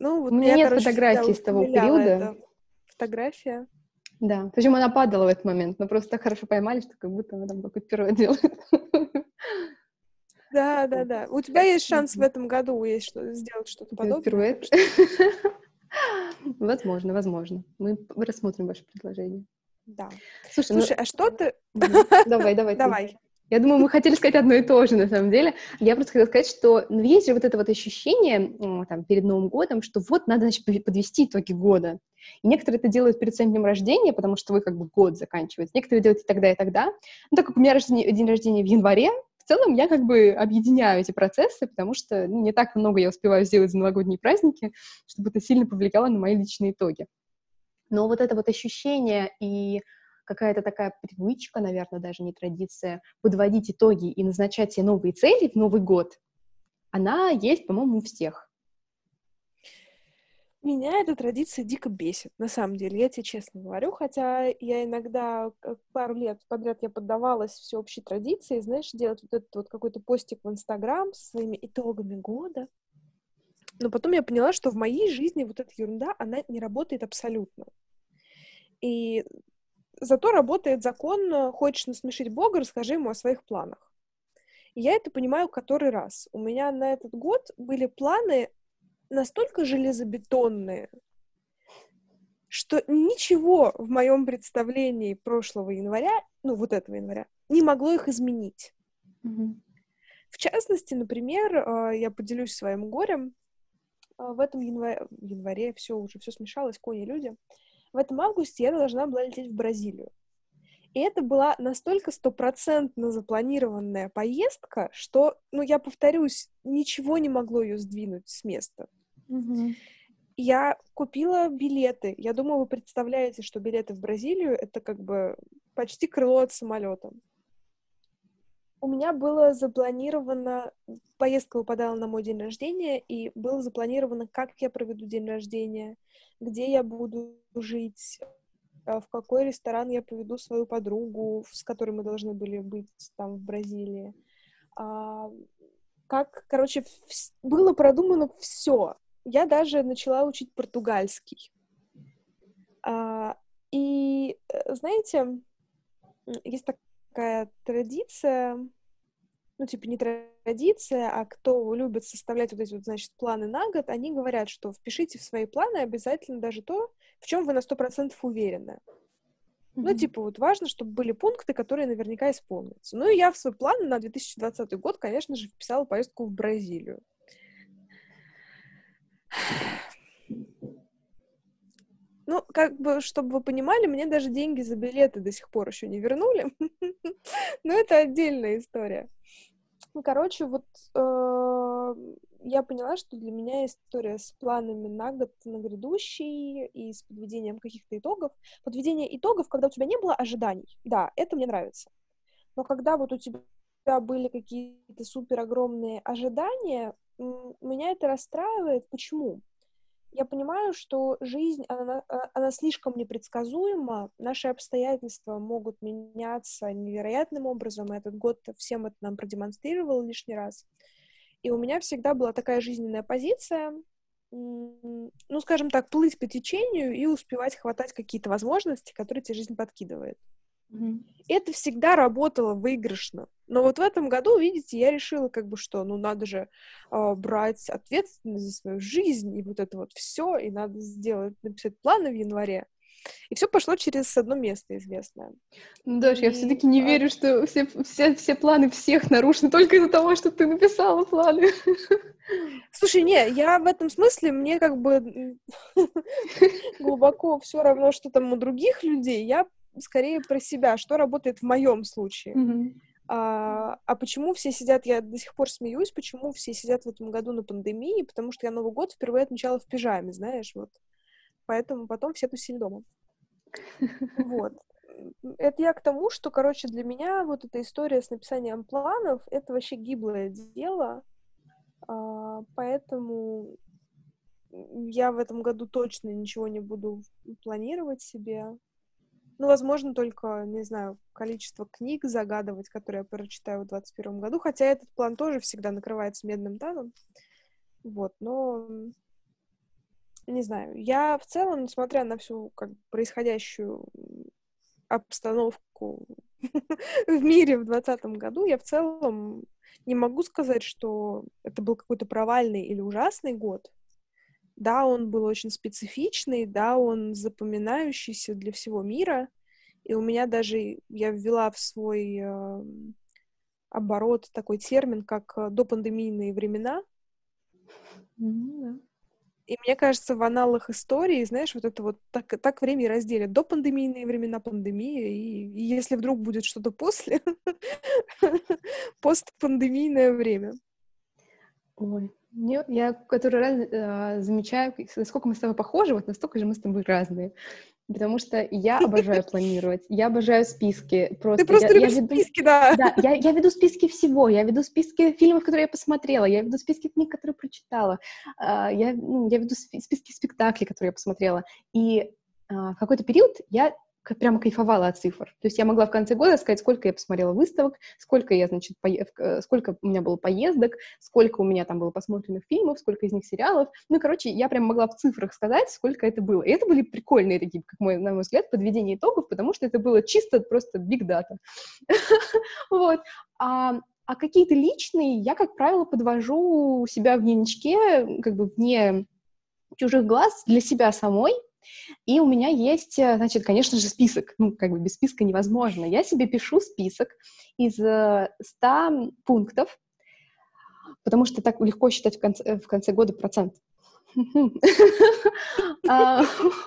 Ну, вот У меня нет фотографий с того периода. Фотография. Да, причем она падала в этот момент, но просто так хорошо поймали, что как будто она там какое-то первое делает. Да, <laughs> да, да. У тебя есть шанс в этом году есть что сделать что-то подобное. Пируэт. <laughs> Возможно, возможно. Мы рассмотрим ваше предложение. Да. Слушай, Слушай ну... а что ты... <laughs> Давай, давай. Давай. Я думаю, мы хотели сказать одно и то же, на самом деле. Я просто хотела сказать, что ну, есть же вот это вот ощущение там, перед Новым годом, что вот надо, значит, подвести итоги года. И некоторые это делают перед своим днем рождения, потому что вы как бы год заканчиваете. Некоторые делают и тогда, и тогда. Ну, так как у меня рождение, день рождения в январе, в целом я как бы объединяю эти процессы, потому что ну, не так много я успеваю сделать за новогодние праздники, чтобы это сильно повлияло на мои личные итоги. Но вот это вот ощущение и какая-то такая привычка, наверное, даже не традиция, подводить итоги и назначать себе новые цели в Новый год, она есть, по-моему, у всех. Меня эта традиция дико бесит, на самом деле, я тебе честно говорю, хотя я иногда пару лет подряд я поддавалась всеобщей традиции, знаешь, делать вот этот вот какой-то постик в Инстаграм со своими итогами года. Но потом я поняла, что в моей жизни вот эта ерунда, она не работает абсолютно. И зато работает закон «хочешь насмешить Бога, расскажи ему о своих планах». И я это понимаю который раз. У меня на этот год были планы настолько железобетонные, что ничего в моем представлении прошлого января, ну вот этого января, не могло их изменить. Mm-hmm. В частности, например, э, я поделюсь своим горем. Э, в этом январе, январе все уже все смешалось, кони люди. В этом августе я должна была лететь в Бразилию. И это была настолько стопроцентно запланированная поездка, что, ну, я повторюсь, ничего не могло ее сдвинуть с места. Угу. Я купила билеты. Я думаю, вы представляете, что билеты в Бразилию — это как бы почти крыло от самолета. У меня было запланировано... Поездка выпадала на мой день рождения, и было запланировано, как я проведу день рождения, где я буду жить, а, в какой ресторан я поведу свою подругу, с которой мы должны были быть там в Бразилии. А, как, короче, было продумано все я даже начала учить португальский. А, и, э, знаете, есть такая традиция, ну, типа не традиция, а кто любит составлять вот эти вот, значит, планы на год, они говорят, что впишите в свои планы обязательно даже то, в чем вы на сто процентов уверены. Mm-hmm. Ну, типа, вот важно, чтобы были пункты, которые наверняка исполнятся. Ну, и я в свой план на 2020 год, конечно же, вписала поездку в Бразилию. Ну, как бы, чтобы вы понимали, мне даже деньги за билеты до сих пор еще не вернули. <laughs> Но это отдельная история. Ну, короче, вот э, я поняла, что для меня история с планами на год на грядущий и с подведением каких-то итогов. Подведение итогов, когда у тебя не было ожиданий, да, это мне нравится. Но когда вот у тебя были какие-то супер огромные ожидания, меня это расстраивает. Почему? Я понимаю, что жизнь, она, а, она слишком непредсказуема, наши обстоятельства могут меняться невероятным образом, и этот год всем это нам продемонстрировал лишний раз. И у меня всегда была такая жизненная позиция, ну, скажем так, плыть по течению и успевать хватать какие-то возможности, которые тебе жизнь подкидывает. Mm-hmm. Это всегда работало выигрышно. Но вот в этом году, видите, я решила, как бы, что, ну, надо же э, брать ответственность за свою жизнь, и вот это вот все, и надо сделать, написать планы в январе. И все пошло через одно место известное. Ну, Даш, и... я все-таки не а... верю, что все, все, все планы всех нарушены только из-за того, что ты написала планы. Слушай, не, я в этом смысле, мне как бы <laughs> глубоко все равно, что там у других людей. Я скорее про себя, что работает в моем случае. Mm-hmm. А, а почему все сидят, я до сих пор смеюсь, почему все сидят в этом году на пандемии, потому что я Новый год впервые отмечала в пижаме, знаешь, вот. Поэтому потом все тусили дома. Вот. Это я к тому, что, короче, для меня вот эта история с написанием планов — это вообще гиблое дело, а, поэтому я в этом году точно ничего не буду планировать себе. Ну, возможно, только, не знаю, количество книг загадывать, которые я прочитаю в 2021 году, хотя этот план тоже всегда накрывается медным таном. Вот, но не знаю. Я в целом, несмотря на всю как происходящую обстановку <laughs> в мире в 2020 году, я в целом не могу сказать, что это был какой-то провальный или ужасный год. Да, он был очень специфичный, да, он запоминающийся для всего мира. И у меня даже, я ввела в свой э, оборот такой термин, как э, допандемийные времена. Mm-hmm. И мне кажется, в аналах истории, знаешь, вот это вот так, так время и разделят. До пандемийные времена пандемии, и, и если вдруг будет что-то после, <laughs> постпандемийное время. Ой, нет, я который раз э, замечаю, насколько мы с тобой похожи, вот настолько же мы с тобой разные. потому что я обожаю планировать, я обожаю списки. Просто Ты просто я, любишь я веду, списки, да? Да, я, я веду списки всего, я веду списки фильмов, которые я посмотрела, я веду списки книг, которые прочитала, uh, я, ну, я веду списки спектаклей, которые я посмотрела. И uh, в какой-то период я прямо кайфовала от цифр. То есть я могла в конце года сказать, сколько я посмотрела выставок, сколько я, значит, по... Э, сколько у меня было поездок, сколько у меня там было посмотренных фильмов, сколько из них сериалов. Ну, короче, я прям могла в цифрах сказать, сколько это было. И это были прикольные такие, как мой, на мой взгляд, подведение итогов, потому что это было чисто просто big data. <laughs> Вот. А, а какие-то личные я, как правило, подвожу себя в дневничке, как бы вне чужих глаз для себя самой, и у меня есть, э, значит, конечно же, список. Ну, как бы без списка невозможно. Я себе пишу список из 100 э, пунктов, потому что так легко считать в конце, в конце года процент. <laughs> А,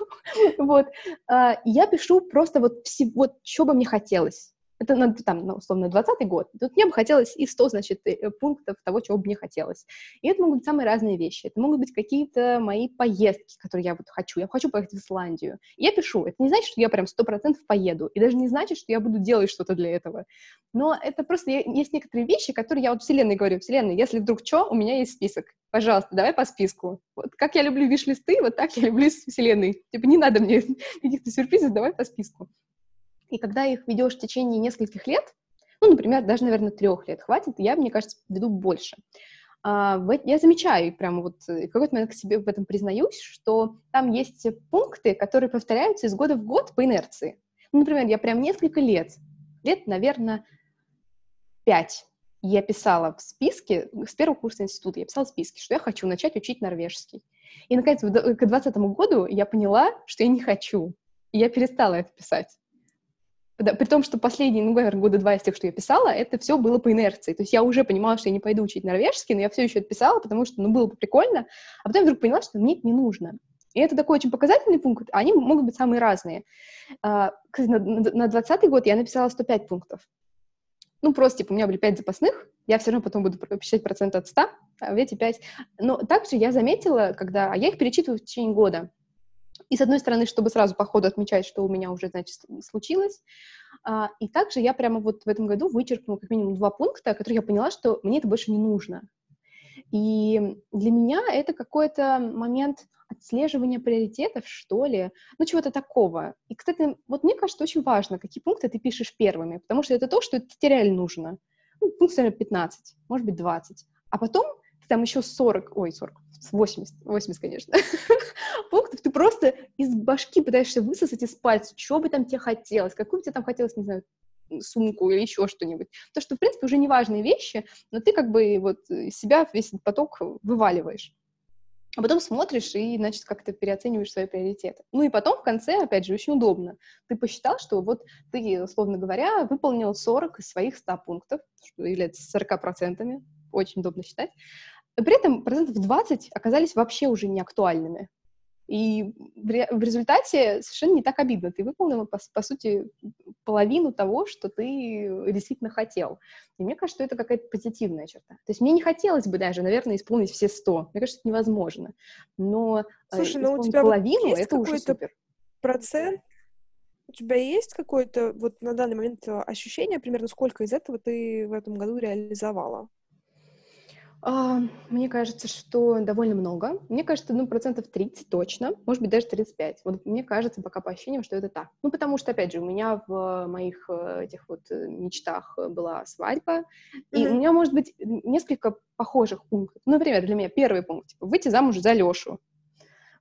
<laughs> вот. А, я пишу просто вот, вот что бы мне хотелось это на, там, ну, условно, 20 год, тут мне бы хотелось и 100, значит, э, пунктов того, чего бы мне хотелось. И это могут быть самые разные вещи. Это могут быть какие-то мои поездки, которые я вот хочу. Я хочу поехать в Исландию. И я пишу. Это не значит, что я прям 100% поеду. И даже не значит, что я буду делать что-то для этого. Но это просто есть некоторые вещи, которые я вот Вселенной говорю. Вселенной, если вдруг что, у меня есть список. Пожалуйста, давай по списку. Вот как я люблю виш-листы, вот так я люблю Вселенной. Типа не надо мне <laughs> каких-то сюрпризов, давай по списку. И когда их ведешь в течение нескольких лет, ну, например, даже, наверное, трех лет хватит, я, мне кажется, веду больше. А, я замечаю, прямо вот э, в какой-то момент к себе в этом признаюсь, что там есть пункты, которые повторяются из года в год по инерции. Ну, например, я прям несколько лет, лет, наверное, пять, я писала в списке, с первого курса института я писала в списке, что я хочу начать учить норвежский. И, наконец, к 2020 году я поняла, что я не хочу. И я перестала это писать. При том, что последние, ну, наверное, года два из тех, что я писала, это все было по инерции. То есть я уже понимала, что я не пойду учить норвежский, но я все еще это писала, потому что, ну, было бы прикольно. А потом вдруг поняла, что мне это не нужно. И это такой очень показательный пункт, они могут быть самые разные. А, кстати, на 20 год я написала 105 пунктов. Ну, просто, типа, у меня были 5 запасных, я все равно потом буду посчитать процент от 100, а эти 5. Но также я заметила, когда... А я их перечитываю в течение года. И, с одной стороны, чтобы сразу по ходу отмечать, что у меня уже, значит, случилось. А, и также я прямо вот в этом году вычеркнула как минимум два пункта, которые я поняла, что мне это больше не нужно. И для меня это какой-то момент отслеживания приоритетов, что ли, ну, чего-то такого. И, кстати, вот мне кажется, очень важно, какие пункты ты пишешь первыми, потому что это то, что тебе реально нужно. Ну, пункт, наверное, 15, может быть, 20. А потом там еще 40, ой, 40, 80, 80, конечно, <laughs> пунктов, ты просто из башки пытаешься высосать из пальца, что бы там тебе хотелось, какую бы тебе там хотелось, не знаю, сумку или еще что-нибудь. То, что, в принципе, уже неважные вещи, но ты как бы вот себя весь этот поток вываливаешь. А потом смотришь и, значит, как-то переоцениваешь свои приоритеты. Ну и потом в конце, опять же, очень удобно. Ты посчитал, что вот ты, условно говоря, выполнил 40 из своих 100 пунктов, что является 40%, очень удобно считать. При этом процентов 20 оказались вообще уже не актуальными. И в результате совершенно не так обидно. Ты выполнила, по, по сути, половину того, что ты действительно хотел. И мне кажется, что это какая-то позитивная черта. То есть мне не хотелось бы даже, наверное, исполнить все 100. Мне кажется, это невозможно. Но э, Слушай, ну у тебя половину вот это уже супер. Процент у тебя есть какое-то вот на данный момент ощущение примерно, сколько из этого ты в этом году реализовала? А, мне кажется, что довольно много. Мне кажется, ну, процентов 30 точно, может быть, даже 35. Вот мне кажется пока по ощущениям, что это так. Ну, потому что, опять же, у меня в моих э, этих вот э, мечтах была свадьба, mm-hmm. и у меня, может быть, несколько похожих пунктов. Ну, например, для меня первый пункт, типа, выйти замуж за Лешу.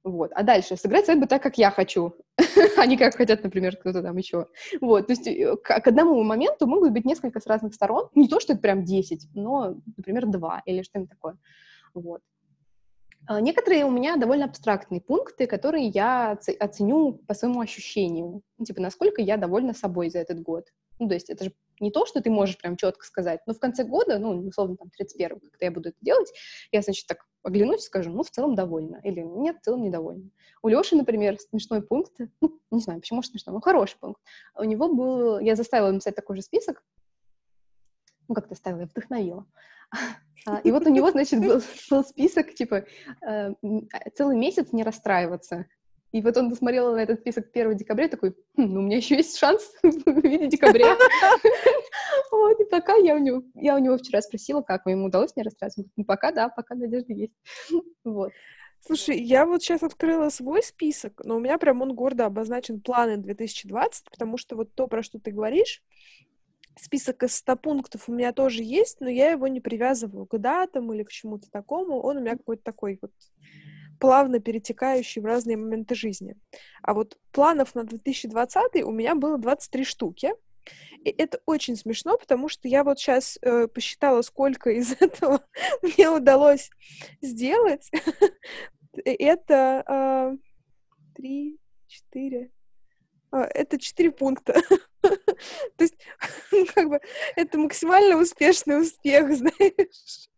Вот. А дальше сыграть свадьбу так, как я хочу, <laughs> а не как хотят, например, кто-то там еще. Вот. То есть э, к, к одному моменту могут быть несколько с разных сторон. Не то, что это прям 10, но, например, 2 или что-нибудь такое. Вот. А, некоторые у меня довольно абстрактные пункты, которые я оценю по своему ощущению. Ну, типа, насколько я довольна собой за этот год. Ну, то есть это же не то, что ты можешь прям четко сказать, но в конце года, ну, условно, там, 31 когда я буду это делать, я, значит, так оглянусь и скажу, ну, в целом довольна, или нет, в целом недовольна. У Леши, например, смешной пункт, ну, не знаю, почему смешной, но хороший пункт. У него был, я заставила написать такой же список, ну, как-то ставила, я вдохновила. А, и вот у него, значит, был, был список, типа, э, целый месяц не расстраиваться. И вот он посмотрел на этот список 1 декабря, такой, хм, ну, у меня еще есть шанс <laughs> в виде декабря. <laughs> Вот, и пока я у него, я у него вчера спросила, как ему удалось не расстраиваться. Ну, пока, да, пока надежда есть. <laughs> Вот. Слушай, я вот сейчас открыла свой список, но у меня прям он гордо обозначен планы 2020, потому что вот то, про что ты говоришь, список из 100 пунктов у меня тоже есть, но я его не привязываю к датам или к чему-то такому. Он у меня какой-то такой вот плавно перетекающий в разные моменты жизни. А вот планов на 2020 у меня было 23 штуки. И это очень смешно, потому что я вот сейчас э, посчитала, сколько из <laughs> этого мне удалось сделать. <laughs> это три, четыре, а, это четыре пункта. <laughs> То есть, <laughs> как бы, это максимально успешный успех, <laughs> знаешь.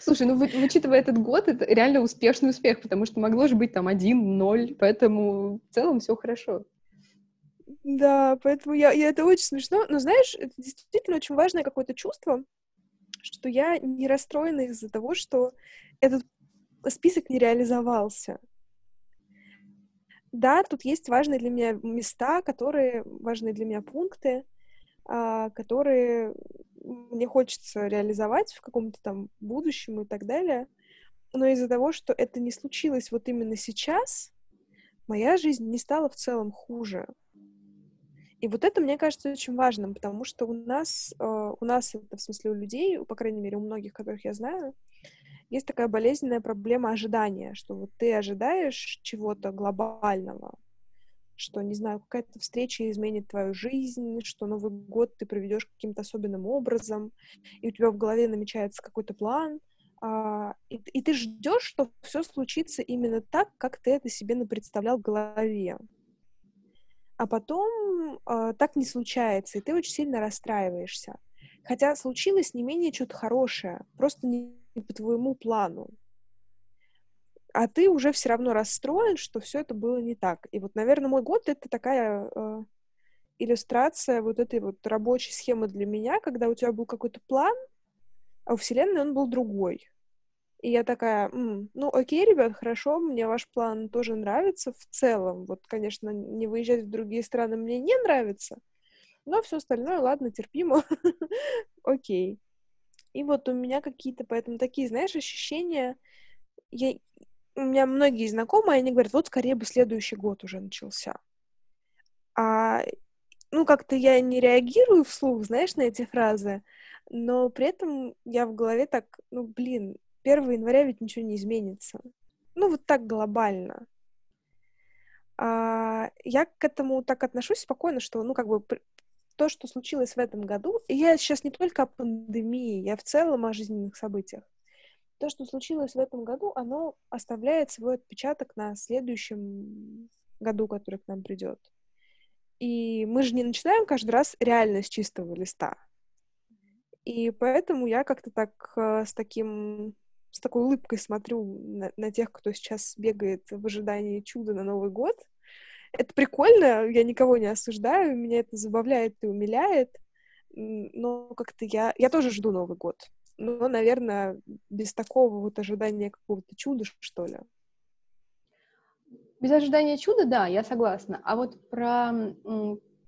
Слушай, ну, учитывая этот год, это реально успешный успех, потому что могло же быть там один, ноль, поэтому в целом все хорошо. Да, поэтому я, я это очень смешно. Но знаешь, это действительно очень важное какое-то чувство, что я не расстроена из-за того, что этот список не реализовался. Да, тут есть важные для меня места, которые важные для меня пункты, а, которые мне хочется реализовать в каком-то там будущем и так далее. Но из-за того, что это не случилось вот именно сейчас, моя жизнь не стала в целом хуже. И вот это, мне кажется, очень важным, потому что у нас, э, у нас это, в смысле, у людей, по крайней мере, у многих, которых я знаю, есть такая болезненная проблема ожидания, что вот ты ожидаешь чего-то глобального, что, не знаю, какая-то встреча изменит твою жизнь, что Новый год ты проведешь каким-то особенным образом, и у тебя в голове намечается какой-то план, а, и, и ты ждешь, что все случится именно так, как ты это себе представлял в голове а потом э, так не случается, и ты очень сильно расстраиваешься. Хотя случилось не менее что-то хорошее, просто не по твоему плану. А ты уже все равно расстроен, что все это было не так. И вот, наверное, мой год это такая э, иллюстрация вот этой вот рабочей схемы для меня, когда у тебя был какой-то план, а у Вселенной он был другой. И я такая, М, ну окей, ребят, хорошо, мне ваш план тоже нравится в целом. Вот, конечно, не выезжать в другие страны мне не нравится, но все остальное, ладно, терпимо, <laughs> окей. И вот у меня какие-то поэтому такие, знаешь, ощущения, я, у меня многие знакомые, они говорят, вот скорее бы следующий год уже начался. А, ну, как-то я не реагирую вслух, знаешь, на эти фразы, но при этом я в голове так, ну, блин, 1 января ведь ничего не изменится. Ну, вот так глобально. А, я к этому так отношусь спокойно, что, ну, как бы, то, что случилось в этом году, и я сейчас не только о пандемии, я в целом о жизненных событиях. То, что случилось в этом году, оно оставляет свой отпечаток на следующем году, который к нам придет. И мы же не начинаем каждый раз реально с чистого листа. И поэтому я как-то так э, с таким с такой улыбкой смотрю на, на тех, кто сейчас бегает в ожидании чуда на Новый год. Это прикольно, я никого не осуждаю, меня это забавляет и умиляет, но как-то я... Я тоже жду Новый год, но, наверное, без такого вот ожидания какого-то чуда, что ли. Без ожидания чуда, да, я согласна. А вот про,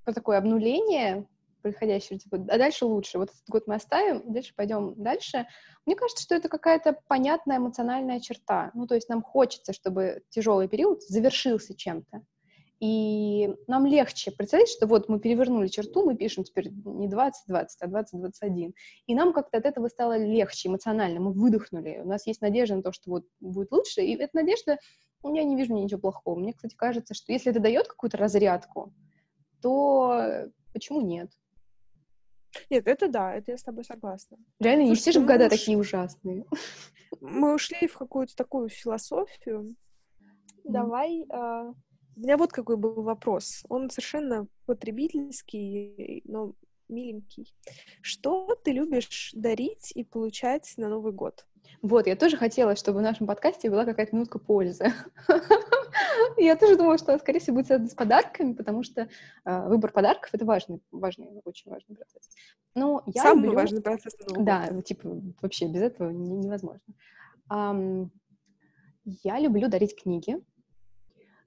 про такое обнуление происходящего, типа, а дальше лучше. Вот этот год мы оставим, дальше пойдем дальше. Мне кажется, что это какая-то понятная эмоциональная черта. Ну, то есть нам хочется, чтобы тяжелый период завершился чем-то. И нам легче представить, что вот мы перевернули черту, мы пишем теперь не 2020, а 2021. И нам как-то от этого стало легче эмоционально, мы выдохнули. У нас есть надежда на то, что вот будет лучше. И эта надежда, ну, я не вижу ничего плохого. Мне, кстати, кажется, что если это дает какую-то разрядку, то почему нет? Нет, это да, это я с тобой согласна. Реально, не все же года уж... такие ужасные. Мы ушли в какую-то такую философию. Mm. Давай... Uh, у меня вот какой был вопрос. Он совершенно потребительский, но миленький. Что ты любишь дарить и получать на Новый год? Вот, я тоже хотела, чтобы в нашем подкасте была какая-то минутка пользы. <laughs> Я тоже думала, что, скорее всего, будет связано с подарками, потому что э, выбор подарков — это важный, важный, очень важный процесс. Ну, я Самый люблю... важный процесс. Да, типа, вообще без этого невозможно. я люблю дарить книги.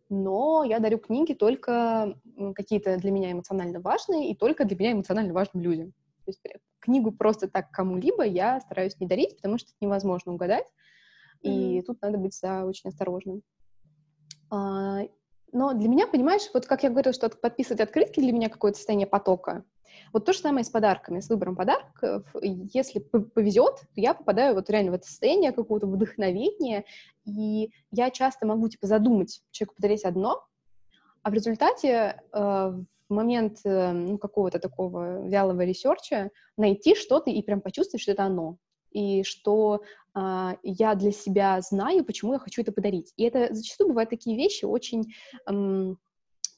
Но я дарю книги только какие-то для меня эмоционально важные и только для меня эмоционально важным людям. То есть книгу просто так кому-либо я стараюсь не дарить, потому что это невозможно угадать, mm-hmm. и тут надо быть да, очень осторожным. Но для меня, понимаешь, вот как я говорила, что подписывать открытки для меня какое-то состояние потока, вот то же самое с подарками, с выбором подарков. Если повезет, то я попадаю вот реально в это состояние какого-то вдохновения, и я часто могу, типа, задумать человеку подарить одно, а в результате э, в момент э, ну, какого-то такого вялого ресерча найти что-то и прям почувствовать, что это оно и что э, я для себя знаю, почему я хочу это подарить. И это зачастую бывают такие вещи очень эм,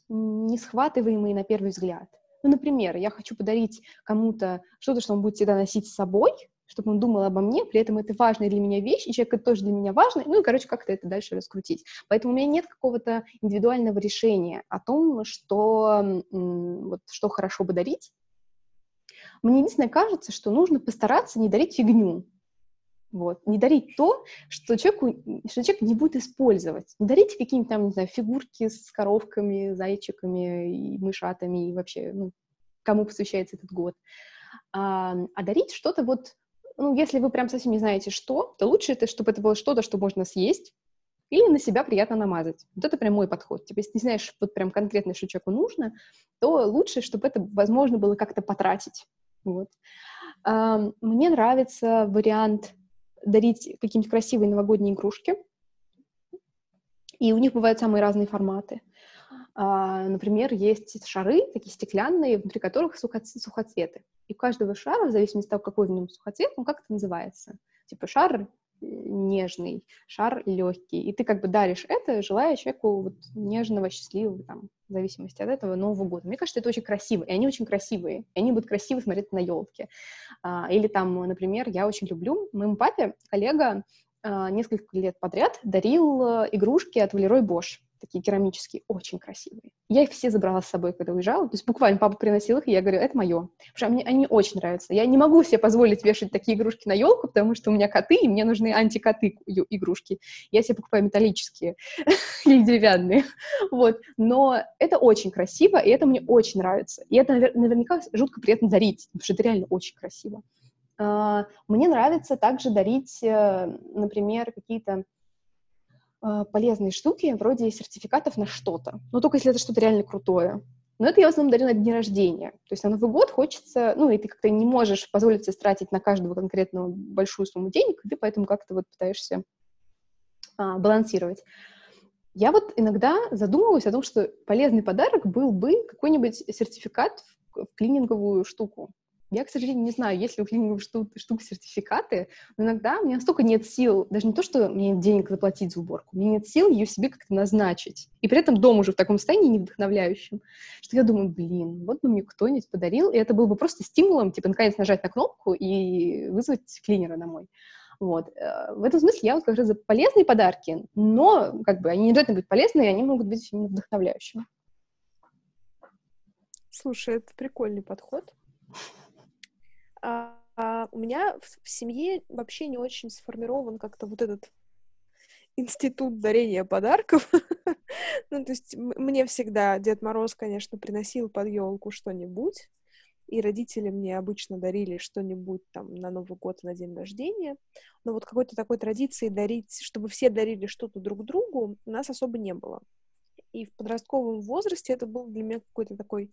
несхватываемые на первый взгляд. Ну, например, я хочу подарить кому-то что-то, что он будет всегда носить с собой, чтобы он думал обо мне, при этом это важная для меня вещь, и человек это тоже для меня важный, ну и, короче, как-то это дальше раскрутить. Поэтому у меня нет какого-то индивидуального решения о том, что, вот, что хорошо бы дарить. Мне единственное кажется, что нужно постараться не дарить фигню, вот. Не дарить то, что, человеку, что человек не будет использовать. Не дарите какие-нибудь там, не знаю, фигурки с коровками, зайчиками и мышатами, и вообще, ну, кому посвящается этот год. А, а дарить что-то вот, ну, если вы прям совсем не знаете что, то лучше это, чтобы это было что-то, что можно съесть, или на себя приятно намазать. Вот это прям мой подход. Типа, если не знаешь вот прям конкретно, что человеку нужно, то лучше, чтобы это возможно было как-то потратить. Вот. Мне нравится вариант дарить какие-нибудь красивые новогодние игрушки. И у них бывают самые разные форматы. А, например, есть шары, такие стеклянные, внутри которых сухоцветы. И у каждого шара, в зависимости от того, какой в нем сухоцвет, он как это называется. Типа шар нежный, шар легкий. И ты как бы даришь это, желая человеку вот нежного, счастливого, там, в зависимости от этого, Нового года. Мне кажется, это очень красиво, и они очень красивые, и они будут красиво смотреться на елке. А, или там, например, я очень люблю, моему папе коллега а, несколько лет подряд дарил э, игрушки от Валерой Бош такие керамические, очень красивые. Я их все забрала с собой, когда уезжала. То есть буквально папа приносил их, и я говорю, это мое. Потому что мне они очень нравятся. Я не могу себе позволить вешать такие игрушки на елку, потому что у меня коты, и мне нужны антикоты игрушки. Я себе покупаю металлические <laughs> или деревянные. Вот. Но это очень красиво, и это мне очень нравится. И это наверняка жутко приятно дарить, потому что это реально очень красиво. А, мне нравится также дарить, э, например, какие-то полезные штуки, вроде сертификатов на что-то. Но только если это что-то реально крутое. Но это я в основном дарю на дни рождения. То есть на Новый год хочется, ну, и ты как-то не можешь позволить себе тратить на каждого конкретного большую сумму денег, и ты поэтому как-то вот пытаешься а, балансировать. Я вот иногда задумываюсь о том, что полезный подарок был бы какой-нибудь сертификат в клининговую штуку. Я, к сожалению, не знаю, есть ли у клининговых штук, штук сертификаты, но иногда у меня настолько нет сил, даже не то, что мне нет денег заплатить за уборку, мне нет сил ее себе как-то назначить. И при этом дом уже в таком состоянии не вдохновляющем, что я думаю, блин, вот бы мне кто-нибудь подарил, и это было бы просто стимулом, типа, наконец нажать на кнопку и вызвать клинера домой. Вот. Э, в этом смысле я вот как раз за полезные подарки, но как бы они не обязательно быть полезные, они могут быть вдохновляющими. Слушай, это прикольный подход. А, а у меня в, семье вообще не очень сформирован как-то вот этот институт дарения подарков. <laughs> ну, то есть мне всегда Дед Мороз, конечно, приносил под елку что-нибудь, и родители мне обычно дарили что-нибудь там на Новый год, на день рождения. Но вот какой-то такой традиции дарить, чтобы все дарили что-то друг другу, у нас особо не было. И в подростковом возрасте это был для меня какой-то такой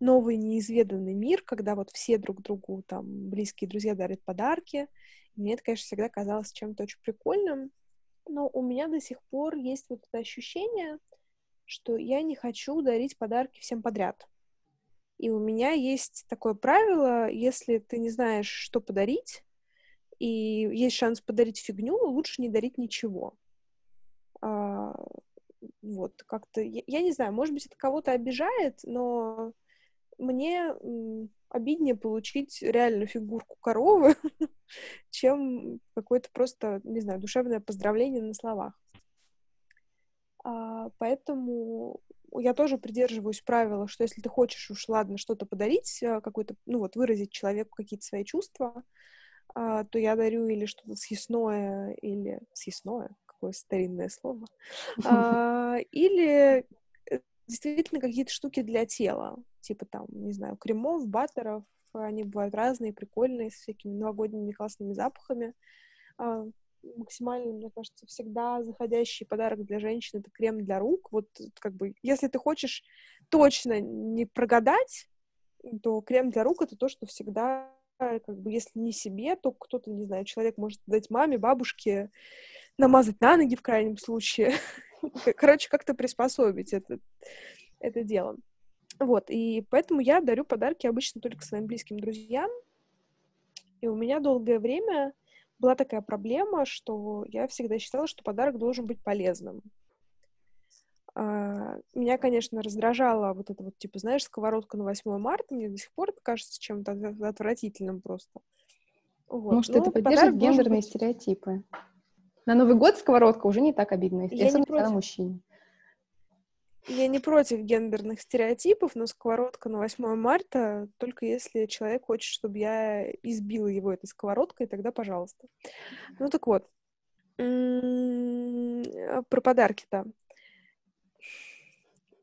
новый, неизведанный мир, когда вот все друг другу, там, близкие друзья дарят подарки. И мне это, конечно, всегда казалось чем-то очень прикольным. Но у меня до сих пор есть вот это ощущение, что я не хочу дарить подарки всем подряд. И у меня есть такое правило, если ты не знаешь, что подарить, и есть шанс подарить фигню, лучше не дарить ничего. Вот, как-то, я, я не знаю, может быть, это кого-то обижает, но мне обиднее получить реальную фигурку коровы, <laughs> чем какое-то просто, не знаю, душевное поздравление на словах. А, поэтому я тоже придерживаюсь правила, что если ты хочешь уж, ладно, что-то подарить, а, какой-то, ну вот, выразить человеку какие-то свои чувства, а, то я дарю или что-то съестное, или съестное, какое старинное слово. <laughs> А, или э, действительно какие-то штуки для тела, типа там, не знаю, кремов, баттеров, они бывают разные, прикольные, с всякими новогодними классными запахами. А, максимально, мне кажется, всегда заходящий подарок для женщин — это крем для рук. Вот как бы, если ты хочешь точно не прогадать, то крем для рук — это то, что всегда как бы, если не себе, то кто-то, не знаю, человек может дать маме, бабушке, намазать на ноги в крайнем случае. <laughs> Короче, как-то приспособить это, это дело. Вот, и поэтому я дарю подарки обычно только своим близким друзьям. И у меня долгое время была такая проблема, что я всегда считала, что подарок должен быть полезным. А, меня, конечно, раздражала вот это вот, типа, знаешь, сковородка на 8 марта, мне до сих пор это кажется чем-то отвратительным просто. Вот. Может, Но это поддерживает гендерные быть... стереотипы. На Новый год сковородка уже не так особенно не против... мужчине. Я не против гендерных стереотипов, но сковородка на 8 марта только если человек хочет, чтобы я избила его этой сковородкой, тогда пожалуйста. Ну так вот, про подарки-то.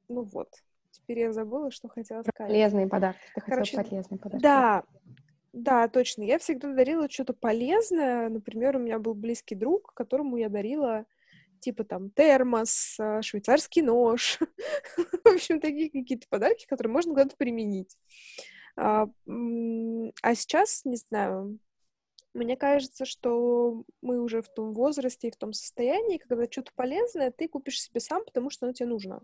Ну вот. Теперь я забыла, что хотела сказать. Полезные подарки. Ты Короче, полезные подарки. Да, да, точно. Я всегда дарила что-то полезное. Например, у меня был близкий друг, которому я дарила типа там термос, а, швейцарский нож. <laughs> В общем, такие какие-то подарки, которые можно куда-то применить. А, а сейчас, не знаю, мне кажется, что мы уже в том возрасте и в том состоянии, когда что-то полезное ты купишь себе сам, потому что оно тебе нужно.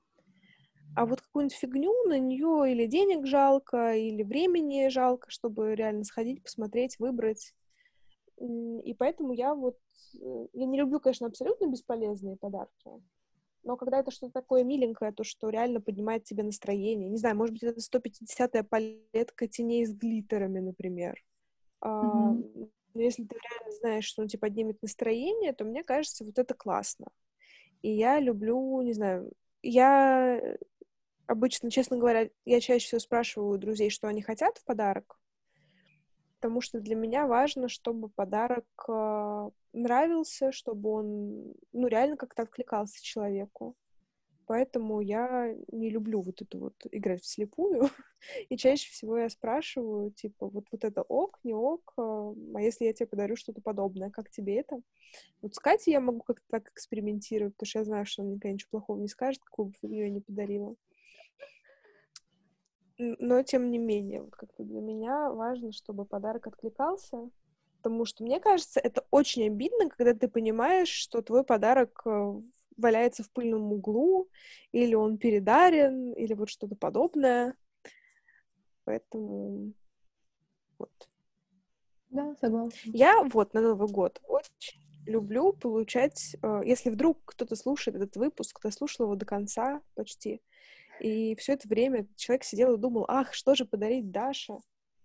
А вот какую-нибудь фигню на нее или денег жалко, или времени жалко, чтобы реально сходить, посмотреть, выбрать. И поэтому я вот... Э, я не люблю, конечно, абсолютно бесполезные подарки, но когда это что-то такое миленькое, то, что реально поднимает тебе настроение. Не знаю, может быть, это 150-я палетка теней с глиттерами, например. Mm-hmm. но если ты реально знаешь, что он тебе поднимет настроение, то мне кажется, вот это классно. И я люблю, не знаю, я обычно, честно говоря, я чаще всего спрашиваю у друзей, что они хотят в подарок, потому что для меня важно, чтобы подарок э, нравился, чтобы он, ну, реально как-то откликался человеку. Поэтому я не люблю вот эту вот играть вслепую. <laughs> И чаще всего я спрашиваю, типа, вот, вот это ок, не ок, э, а если я тебе подарю что-то подобное, как тебе это? Вот с Катей я могу как-то так экспериментировать, потому что я знаю, что она никогда ничего плохого не скажет, какую бы я не подарила но тем не менее, вот как-то для меня важно, чтобы подарок откликался, потому что мне кажется, это очень обидно, когда ты понимаешь, что твой подарок э, валяется в пыльном углу, или он передарен, или вот что-то подобное. Поэтому вот. Да, согласна. Я вот на Новый год очень люблю получать, э, если вдруг кто-то слушает этот выпуск, кто слушал его до конца почти, и все это время человек сидел и думал, ах, что же подарить Даше?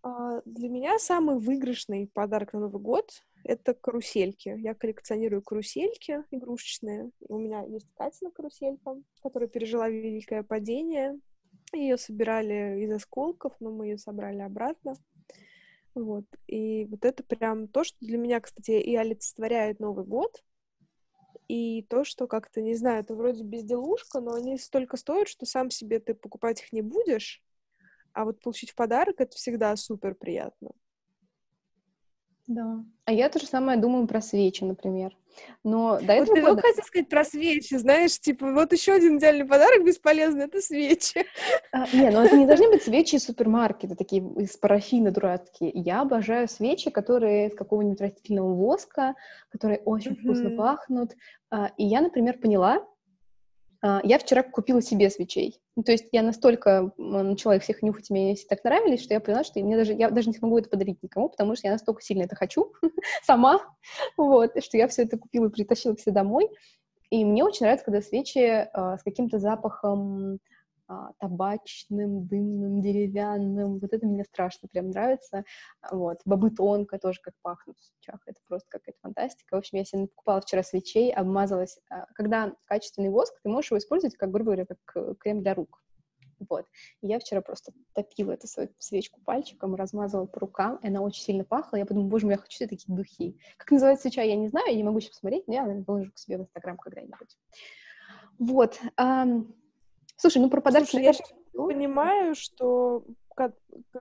А для меня самый выигрышный подарок на Новый год — это карусельки. Я коллекционирую карусельки игрушечные. У меня есть Катина каруселька, которая пережила великое падение. Ее собирали из осколков, но мы ее собрали обратно. Вот. И вот это прям то, что для меня, кстати, и олицетворяет Новый год, и то, что как-то, не знаю, это вроде безделушка, но они столько стоят, что сам себе ты покупать их не будешь, а вот получить в подарок — это всегда супер приятно. Да. А я то же самое думаю про свечи, например. Но до этого... Вот ты года... хотел сказать про свечи, знаешь, типа, вот еще один идеальный подарок бесполезный — это свечи. А, не, ну это не должны быть свечи из супермаркета, такие из парафина дурацкие. Я обожаю свечи, которые из какого-нибудь растительного воска, которые очень mm-hmm. вкусно пахнут. А, и я, например, поняла, я вчера купила себе свечей. Ну, то есть я настолько начала их всех нюхать, мне все так нравились, что я поняла, что мне даже, я даже не смогу это подарить никому, потому что я настолько сильно это хочу <laughs> сама, вот, что я все это купила и притащила все домой. И мне очень нравится, когда свечи э, с каким-то запахом а, табачным, дымным, деревянным. Вот это мне страшно прям нравится. Вот. Бобы тонко тоже как пахнут в свечах. Это просто какая-то фантастика. В общем, я себе покупала вчера свечей, обмазалась. А, когда качественный воск, ты можешь его использовать, как, грубо говоря, как крем для рук. Вот. И я вчера просто топила эту свою свечку пальчиком, размазала по рукам, и она очень сильно пахла. Я подумала, боже мой, я хочу себе такие духи. Как называется свеча, я не знаю, я не могу сейчас посмотреть, но я, наверное, выложу к себе в Инстаграм когда-нибудь. Вот. Слушай, ну про подарки... Слушай, я сейчас понимаю, что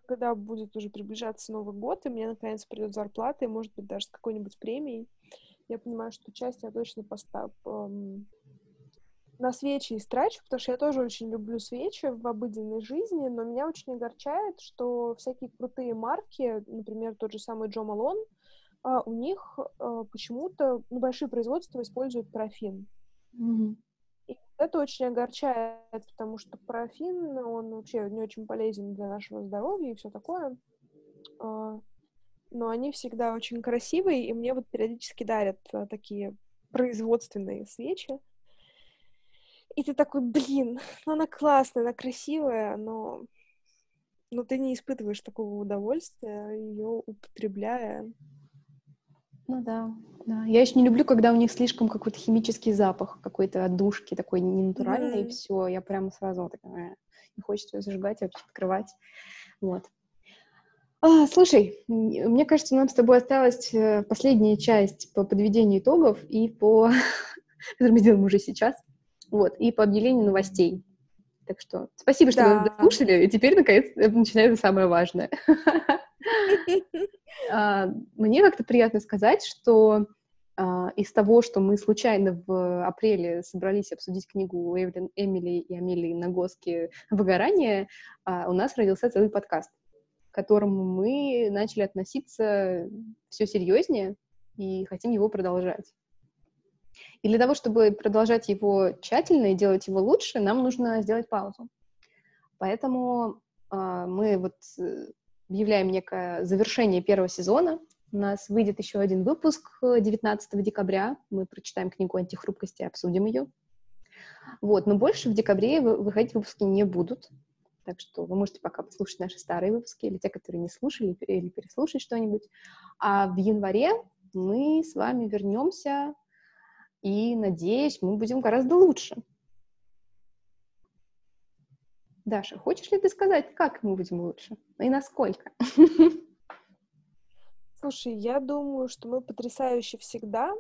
когда будет уже приближаться Новый год, и мне наконец придет зарплата, и, может быть, даже с какой-нибудь премией, я понимаю, что часть я точно поставлю эм, на свечи истрачу, потому что я тоже очень люблю свечи в обыденной жизни, но меня очень огорчает, что всякие крутые марки, например, тот же самый Джо Малон, а, у них а, почему-то ну, большие производства используют парафин. Mm-hmm. Это очень огорчает, потому что парафин, он вообще не очень полезен для нашего здоровья и все такое. А, но они всегда очень красивые, и мне вот периодически дарят такие производственные свечи. И ты такой, блин, ну она классная, она красивая, но, но ты не испытываешь такого удовольствия, ее употребляя. Ну да, да. Я еще не люблю, когда у них слишком какой-то химический запах, какой-то отдушки такой ненатуральный, mm-hmm. и все, я прямо сразу такая, не хочется ее зажигать, вообще открывать. Вот. А, слушай, мне кажется, нам с тобой осталась э, последняя часть по подведению итогов и по... <laughs> которую мы делаем уже сейчас. Вот, и по объявлению новостей. Так что спасибо, что да. вы дослушали, и теперь, наконец, начинается самое важное. <laughs> А, мне как-то приятно сказать, что а, из того, что мы случайно в апреле собрались обсудить книгу Эвелин, Эмили и Амелии Нагоски «Выгорание», а, у нас родился целый подкаст, к которому мы начали относиться все серьезнее и хотим его продолжать. И для того, чтобы продолжать его тщательно и делать его лучше, нам нужно сделать паузу. Поэтому э, мы вот э, объявляем некое завершение первого сезона. У нас выйдет еще один выпуск 19 декабря. Мы прочитаем книгу антихрупкости и обсудим ее. Вот, но больше в декабре выходить выпуски не будут. Так что вы можете пока послушать наши старые выпуски или те, которые не слушали, или переслушать что-нибудь. А в январе мы с вами вернемся и, надеюсь, мы будем гораздо лучше. Даша, хочешь ли ты сказать, как мы будем лучше и насколько? <laughs> Слушай, я думаю, что мы потрясающие всегда.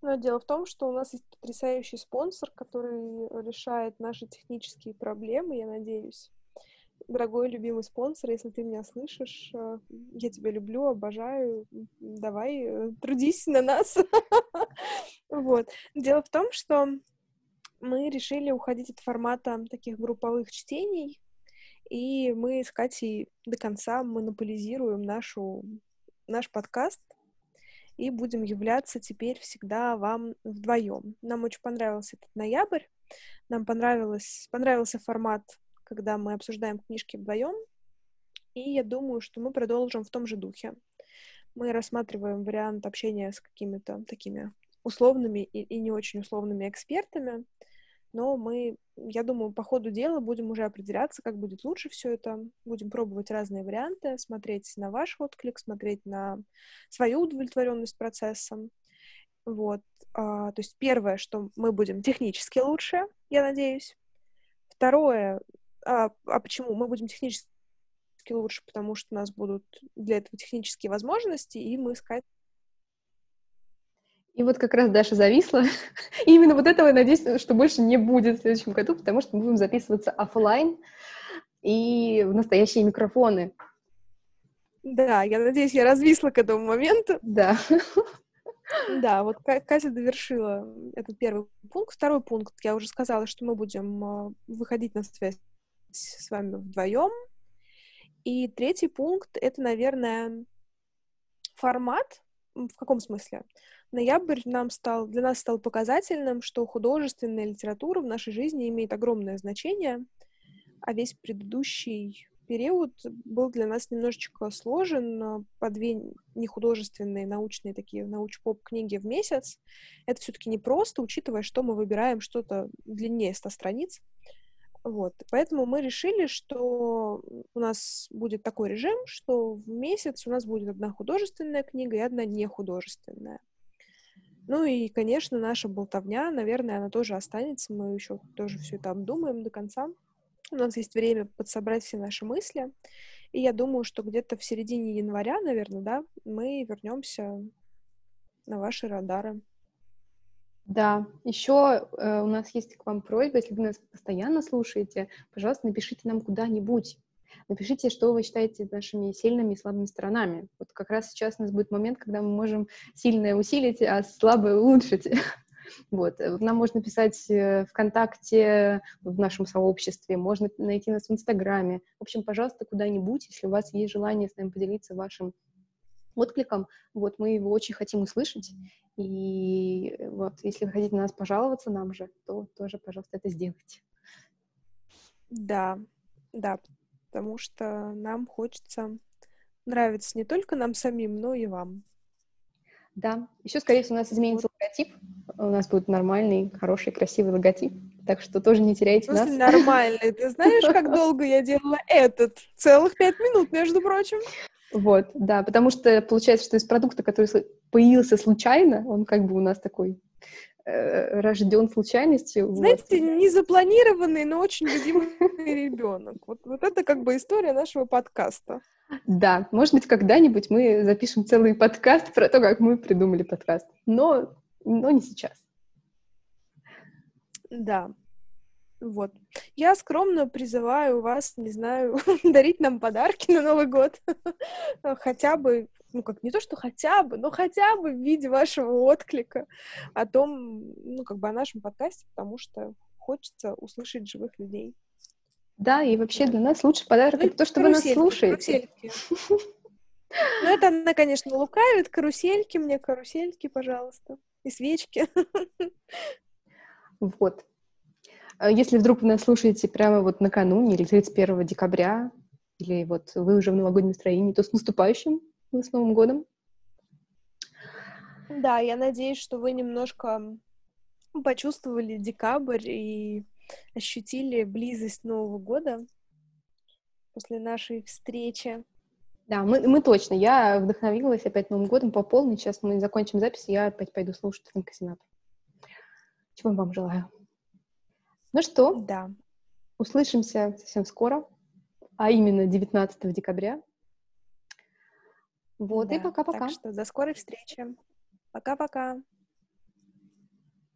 Но дело в том, что у нас есть потрясающий спонсор, который решает наши технические проблемы, я надеюсь дорогой любимый спонсор, если ты меня слышишь, э, я тебя люблю, обожаю, давай, э, трудись на нас. <laughs> Вот. Дело в том, что мы решили уходить от формата таких групповых чтений, и мы с Катей до конца монополизируем нашу, наш подкаст и будем являться теперь всегда вам вдвоем. Нам очень понравился этот ноябрь, нам понравилось, понравился формат когда мы обсуждаем книжки вдвоем, и я думаю, что мы продолжим в том же духе. Мы рассматриваем вариант общения с какими-то такими условными и, и не очень условными экспертами, но мы, я думаю, по ходу дела будем уже определяться, как будет лучше все это. Будем пробовать разные варианты, смотреть на ваш отклик, смотреть на свою удовлетворенность процессом. Вот. А, то есть первое, что мы будем технически лучше, я надеюсь. Второе, а, а почему? Мы будем технически лучше, потому что у нас будут для этого технические возможности, и мы искать и вот как раз Даша зависла. <laughs> И именно вот этого, я надеюсь, что больше не будет в следующем году, потому что мы будем записываться офлайн и в настоящие микрофоны. Да, я надеюсь, я развисла к этому моменту. Да. <laughs> Да, вот Катя довершила этот первый пункт. Второй пункт, я уже сказала, что мы будем а, выходить на связь с вами вдвоем. И третий пункт — это, наверное, формат. В каком смысле? Ноябрь нам стал, для нас стал показательным, что художественная литература в нашей жизни имеет огромное значение, а весь предыдущий период был для нас немножечко сложен по две нехудожественные научные такие науч-поп книги в месяц. Это все-таки непросто, учитывая, что мы выбираем что-то длиннее 100 страниц. Вот. Поэтому мы решили, что у нас будет такой режим, что в месяц у нас будет одна художественная книга и одна нехудожественная. Ну и, конечно, наша болтовня, наверное, она тоже останется. Мы еще тоже все это обдумаем до конца. У нас есть время подсобрать все наши мысли. И я думаю, что где-то в середине января, наверное, да, мы вернемся на ваши радары. Да, еще э, у нас есть к вам просьба, если вы нас постоянно слушаете, пожалуйста, напишите нам куда-нибудь. Напишите, что вы считаете нашими сильными и слабыми сторонами. Вот как раз сейчас у нас будет момент, когда мы можем сильное усилить, а слабое улучшить. <laughs> Вот. Э, нам можно писать э, ВКонтакте, в нашем сообществе, можно найти нас в Инстаграме. В общем, пожалуйста, куда-нибудь, если у вас есть желание с нами поделиться вашим откликом, вот, мы его очень хотим услышать, и вот, если вы хотите на нас пожаловаться нам же, то тоже, пожалуйста, это сделайте. Да, да, потому что нам хочется нравиться не только нам самим, но и вам. Да, еще, скорее всего, у нас изменится логотип, у нас будет нормальный, хороший, красивый логотип, так что тоже не теряйте нас. нормальный? Ты знаешь, как долго я делала этот? Целых пять минут, между прочим. Вот, да, потому что получается, что из продукта, который появился случайно, он как бы у нас такой э, рожден случайностью. Знаете, вот. незапланированный, но очень любимый ребенок. Вот, вот это как бы история нашего подкаста. Да, может быть, когда-нибудь мы запишем целый подкаст про то, как мы придумали подкаст. Но, но не сейчас. Да. Вот. Я скромно призываю вас, не знаю, <laughs> дарить нам подарки на Новый год. <laughs> хотя бы, ну как не то, что хотя бы, но хотя бы в виде вашего отклика о том, ну как бы о нашем подкасте, потому что хочется услышать живых людей. Да, и вообще для нас лучший подарок ну, это то, что вы нас слушаете. <laughs> Ну, это она, конечно, лукавит. Карусельки мне, карусельки, пожалуйста. И свечки. Вот. А если вдруг вы нас слушаете прямо вот накануне или 31 декабря, или вот вы уже в новогоднем настроении, то с наступающим, с Новым годом. Да, я надеюсь, что вы немножко почувствовали декабрь и ощутили близость Нового года после нашей встречи. Да, мы, мы точно. Я вдохновилась опять Новым годом по полной. Сейчас мы закончим запись, и я опять пойду слушать Фрэнка Сината. Чего вам желаю. Ну что, да. услышимся совсем скоро, а именно 19 декабря. Вот, да, и пока-пока. Так что до скорой встречи. Пока-пока.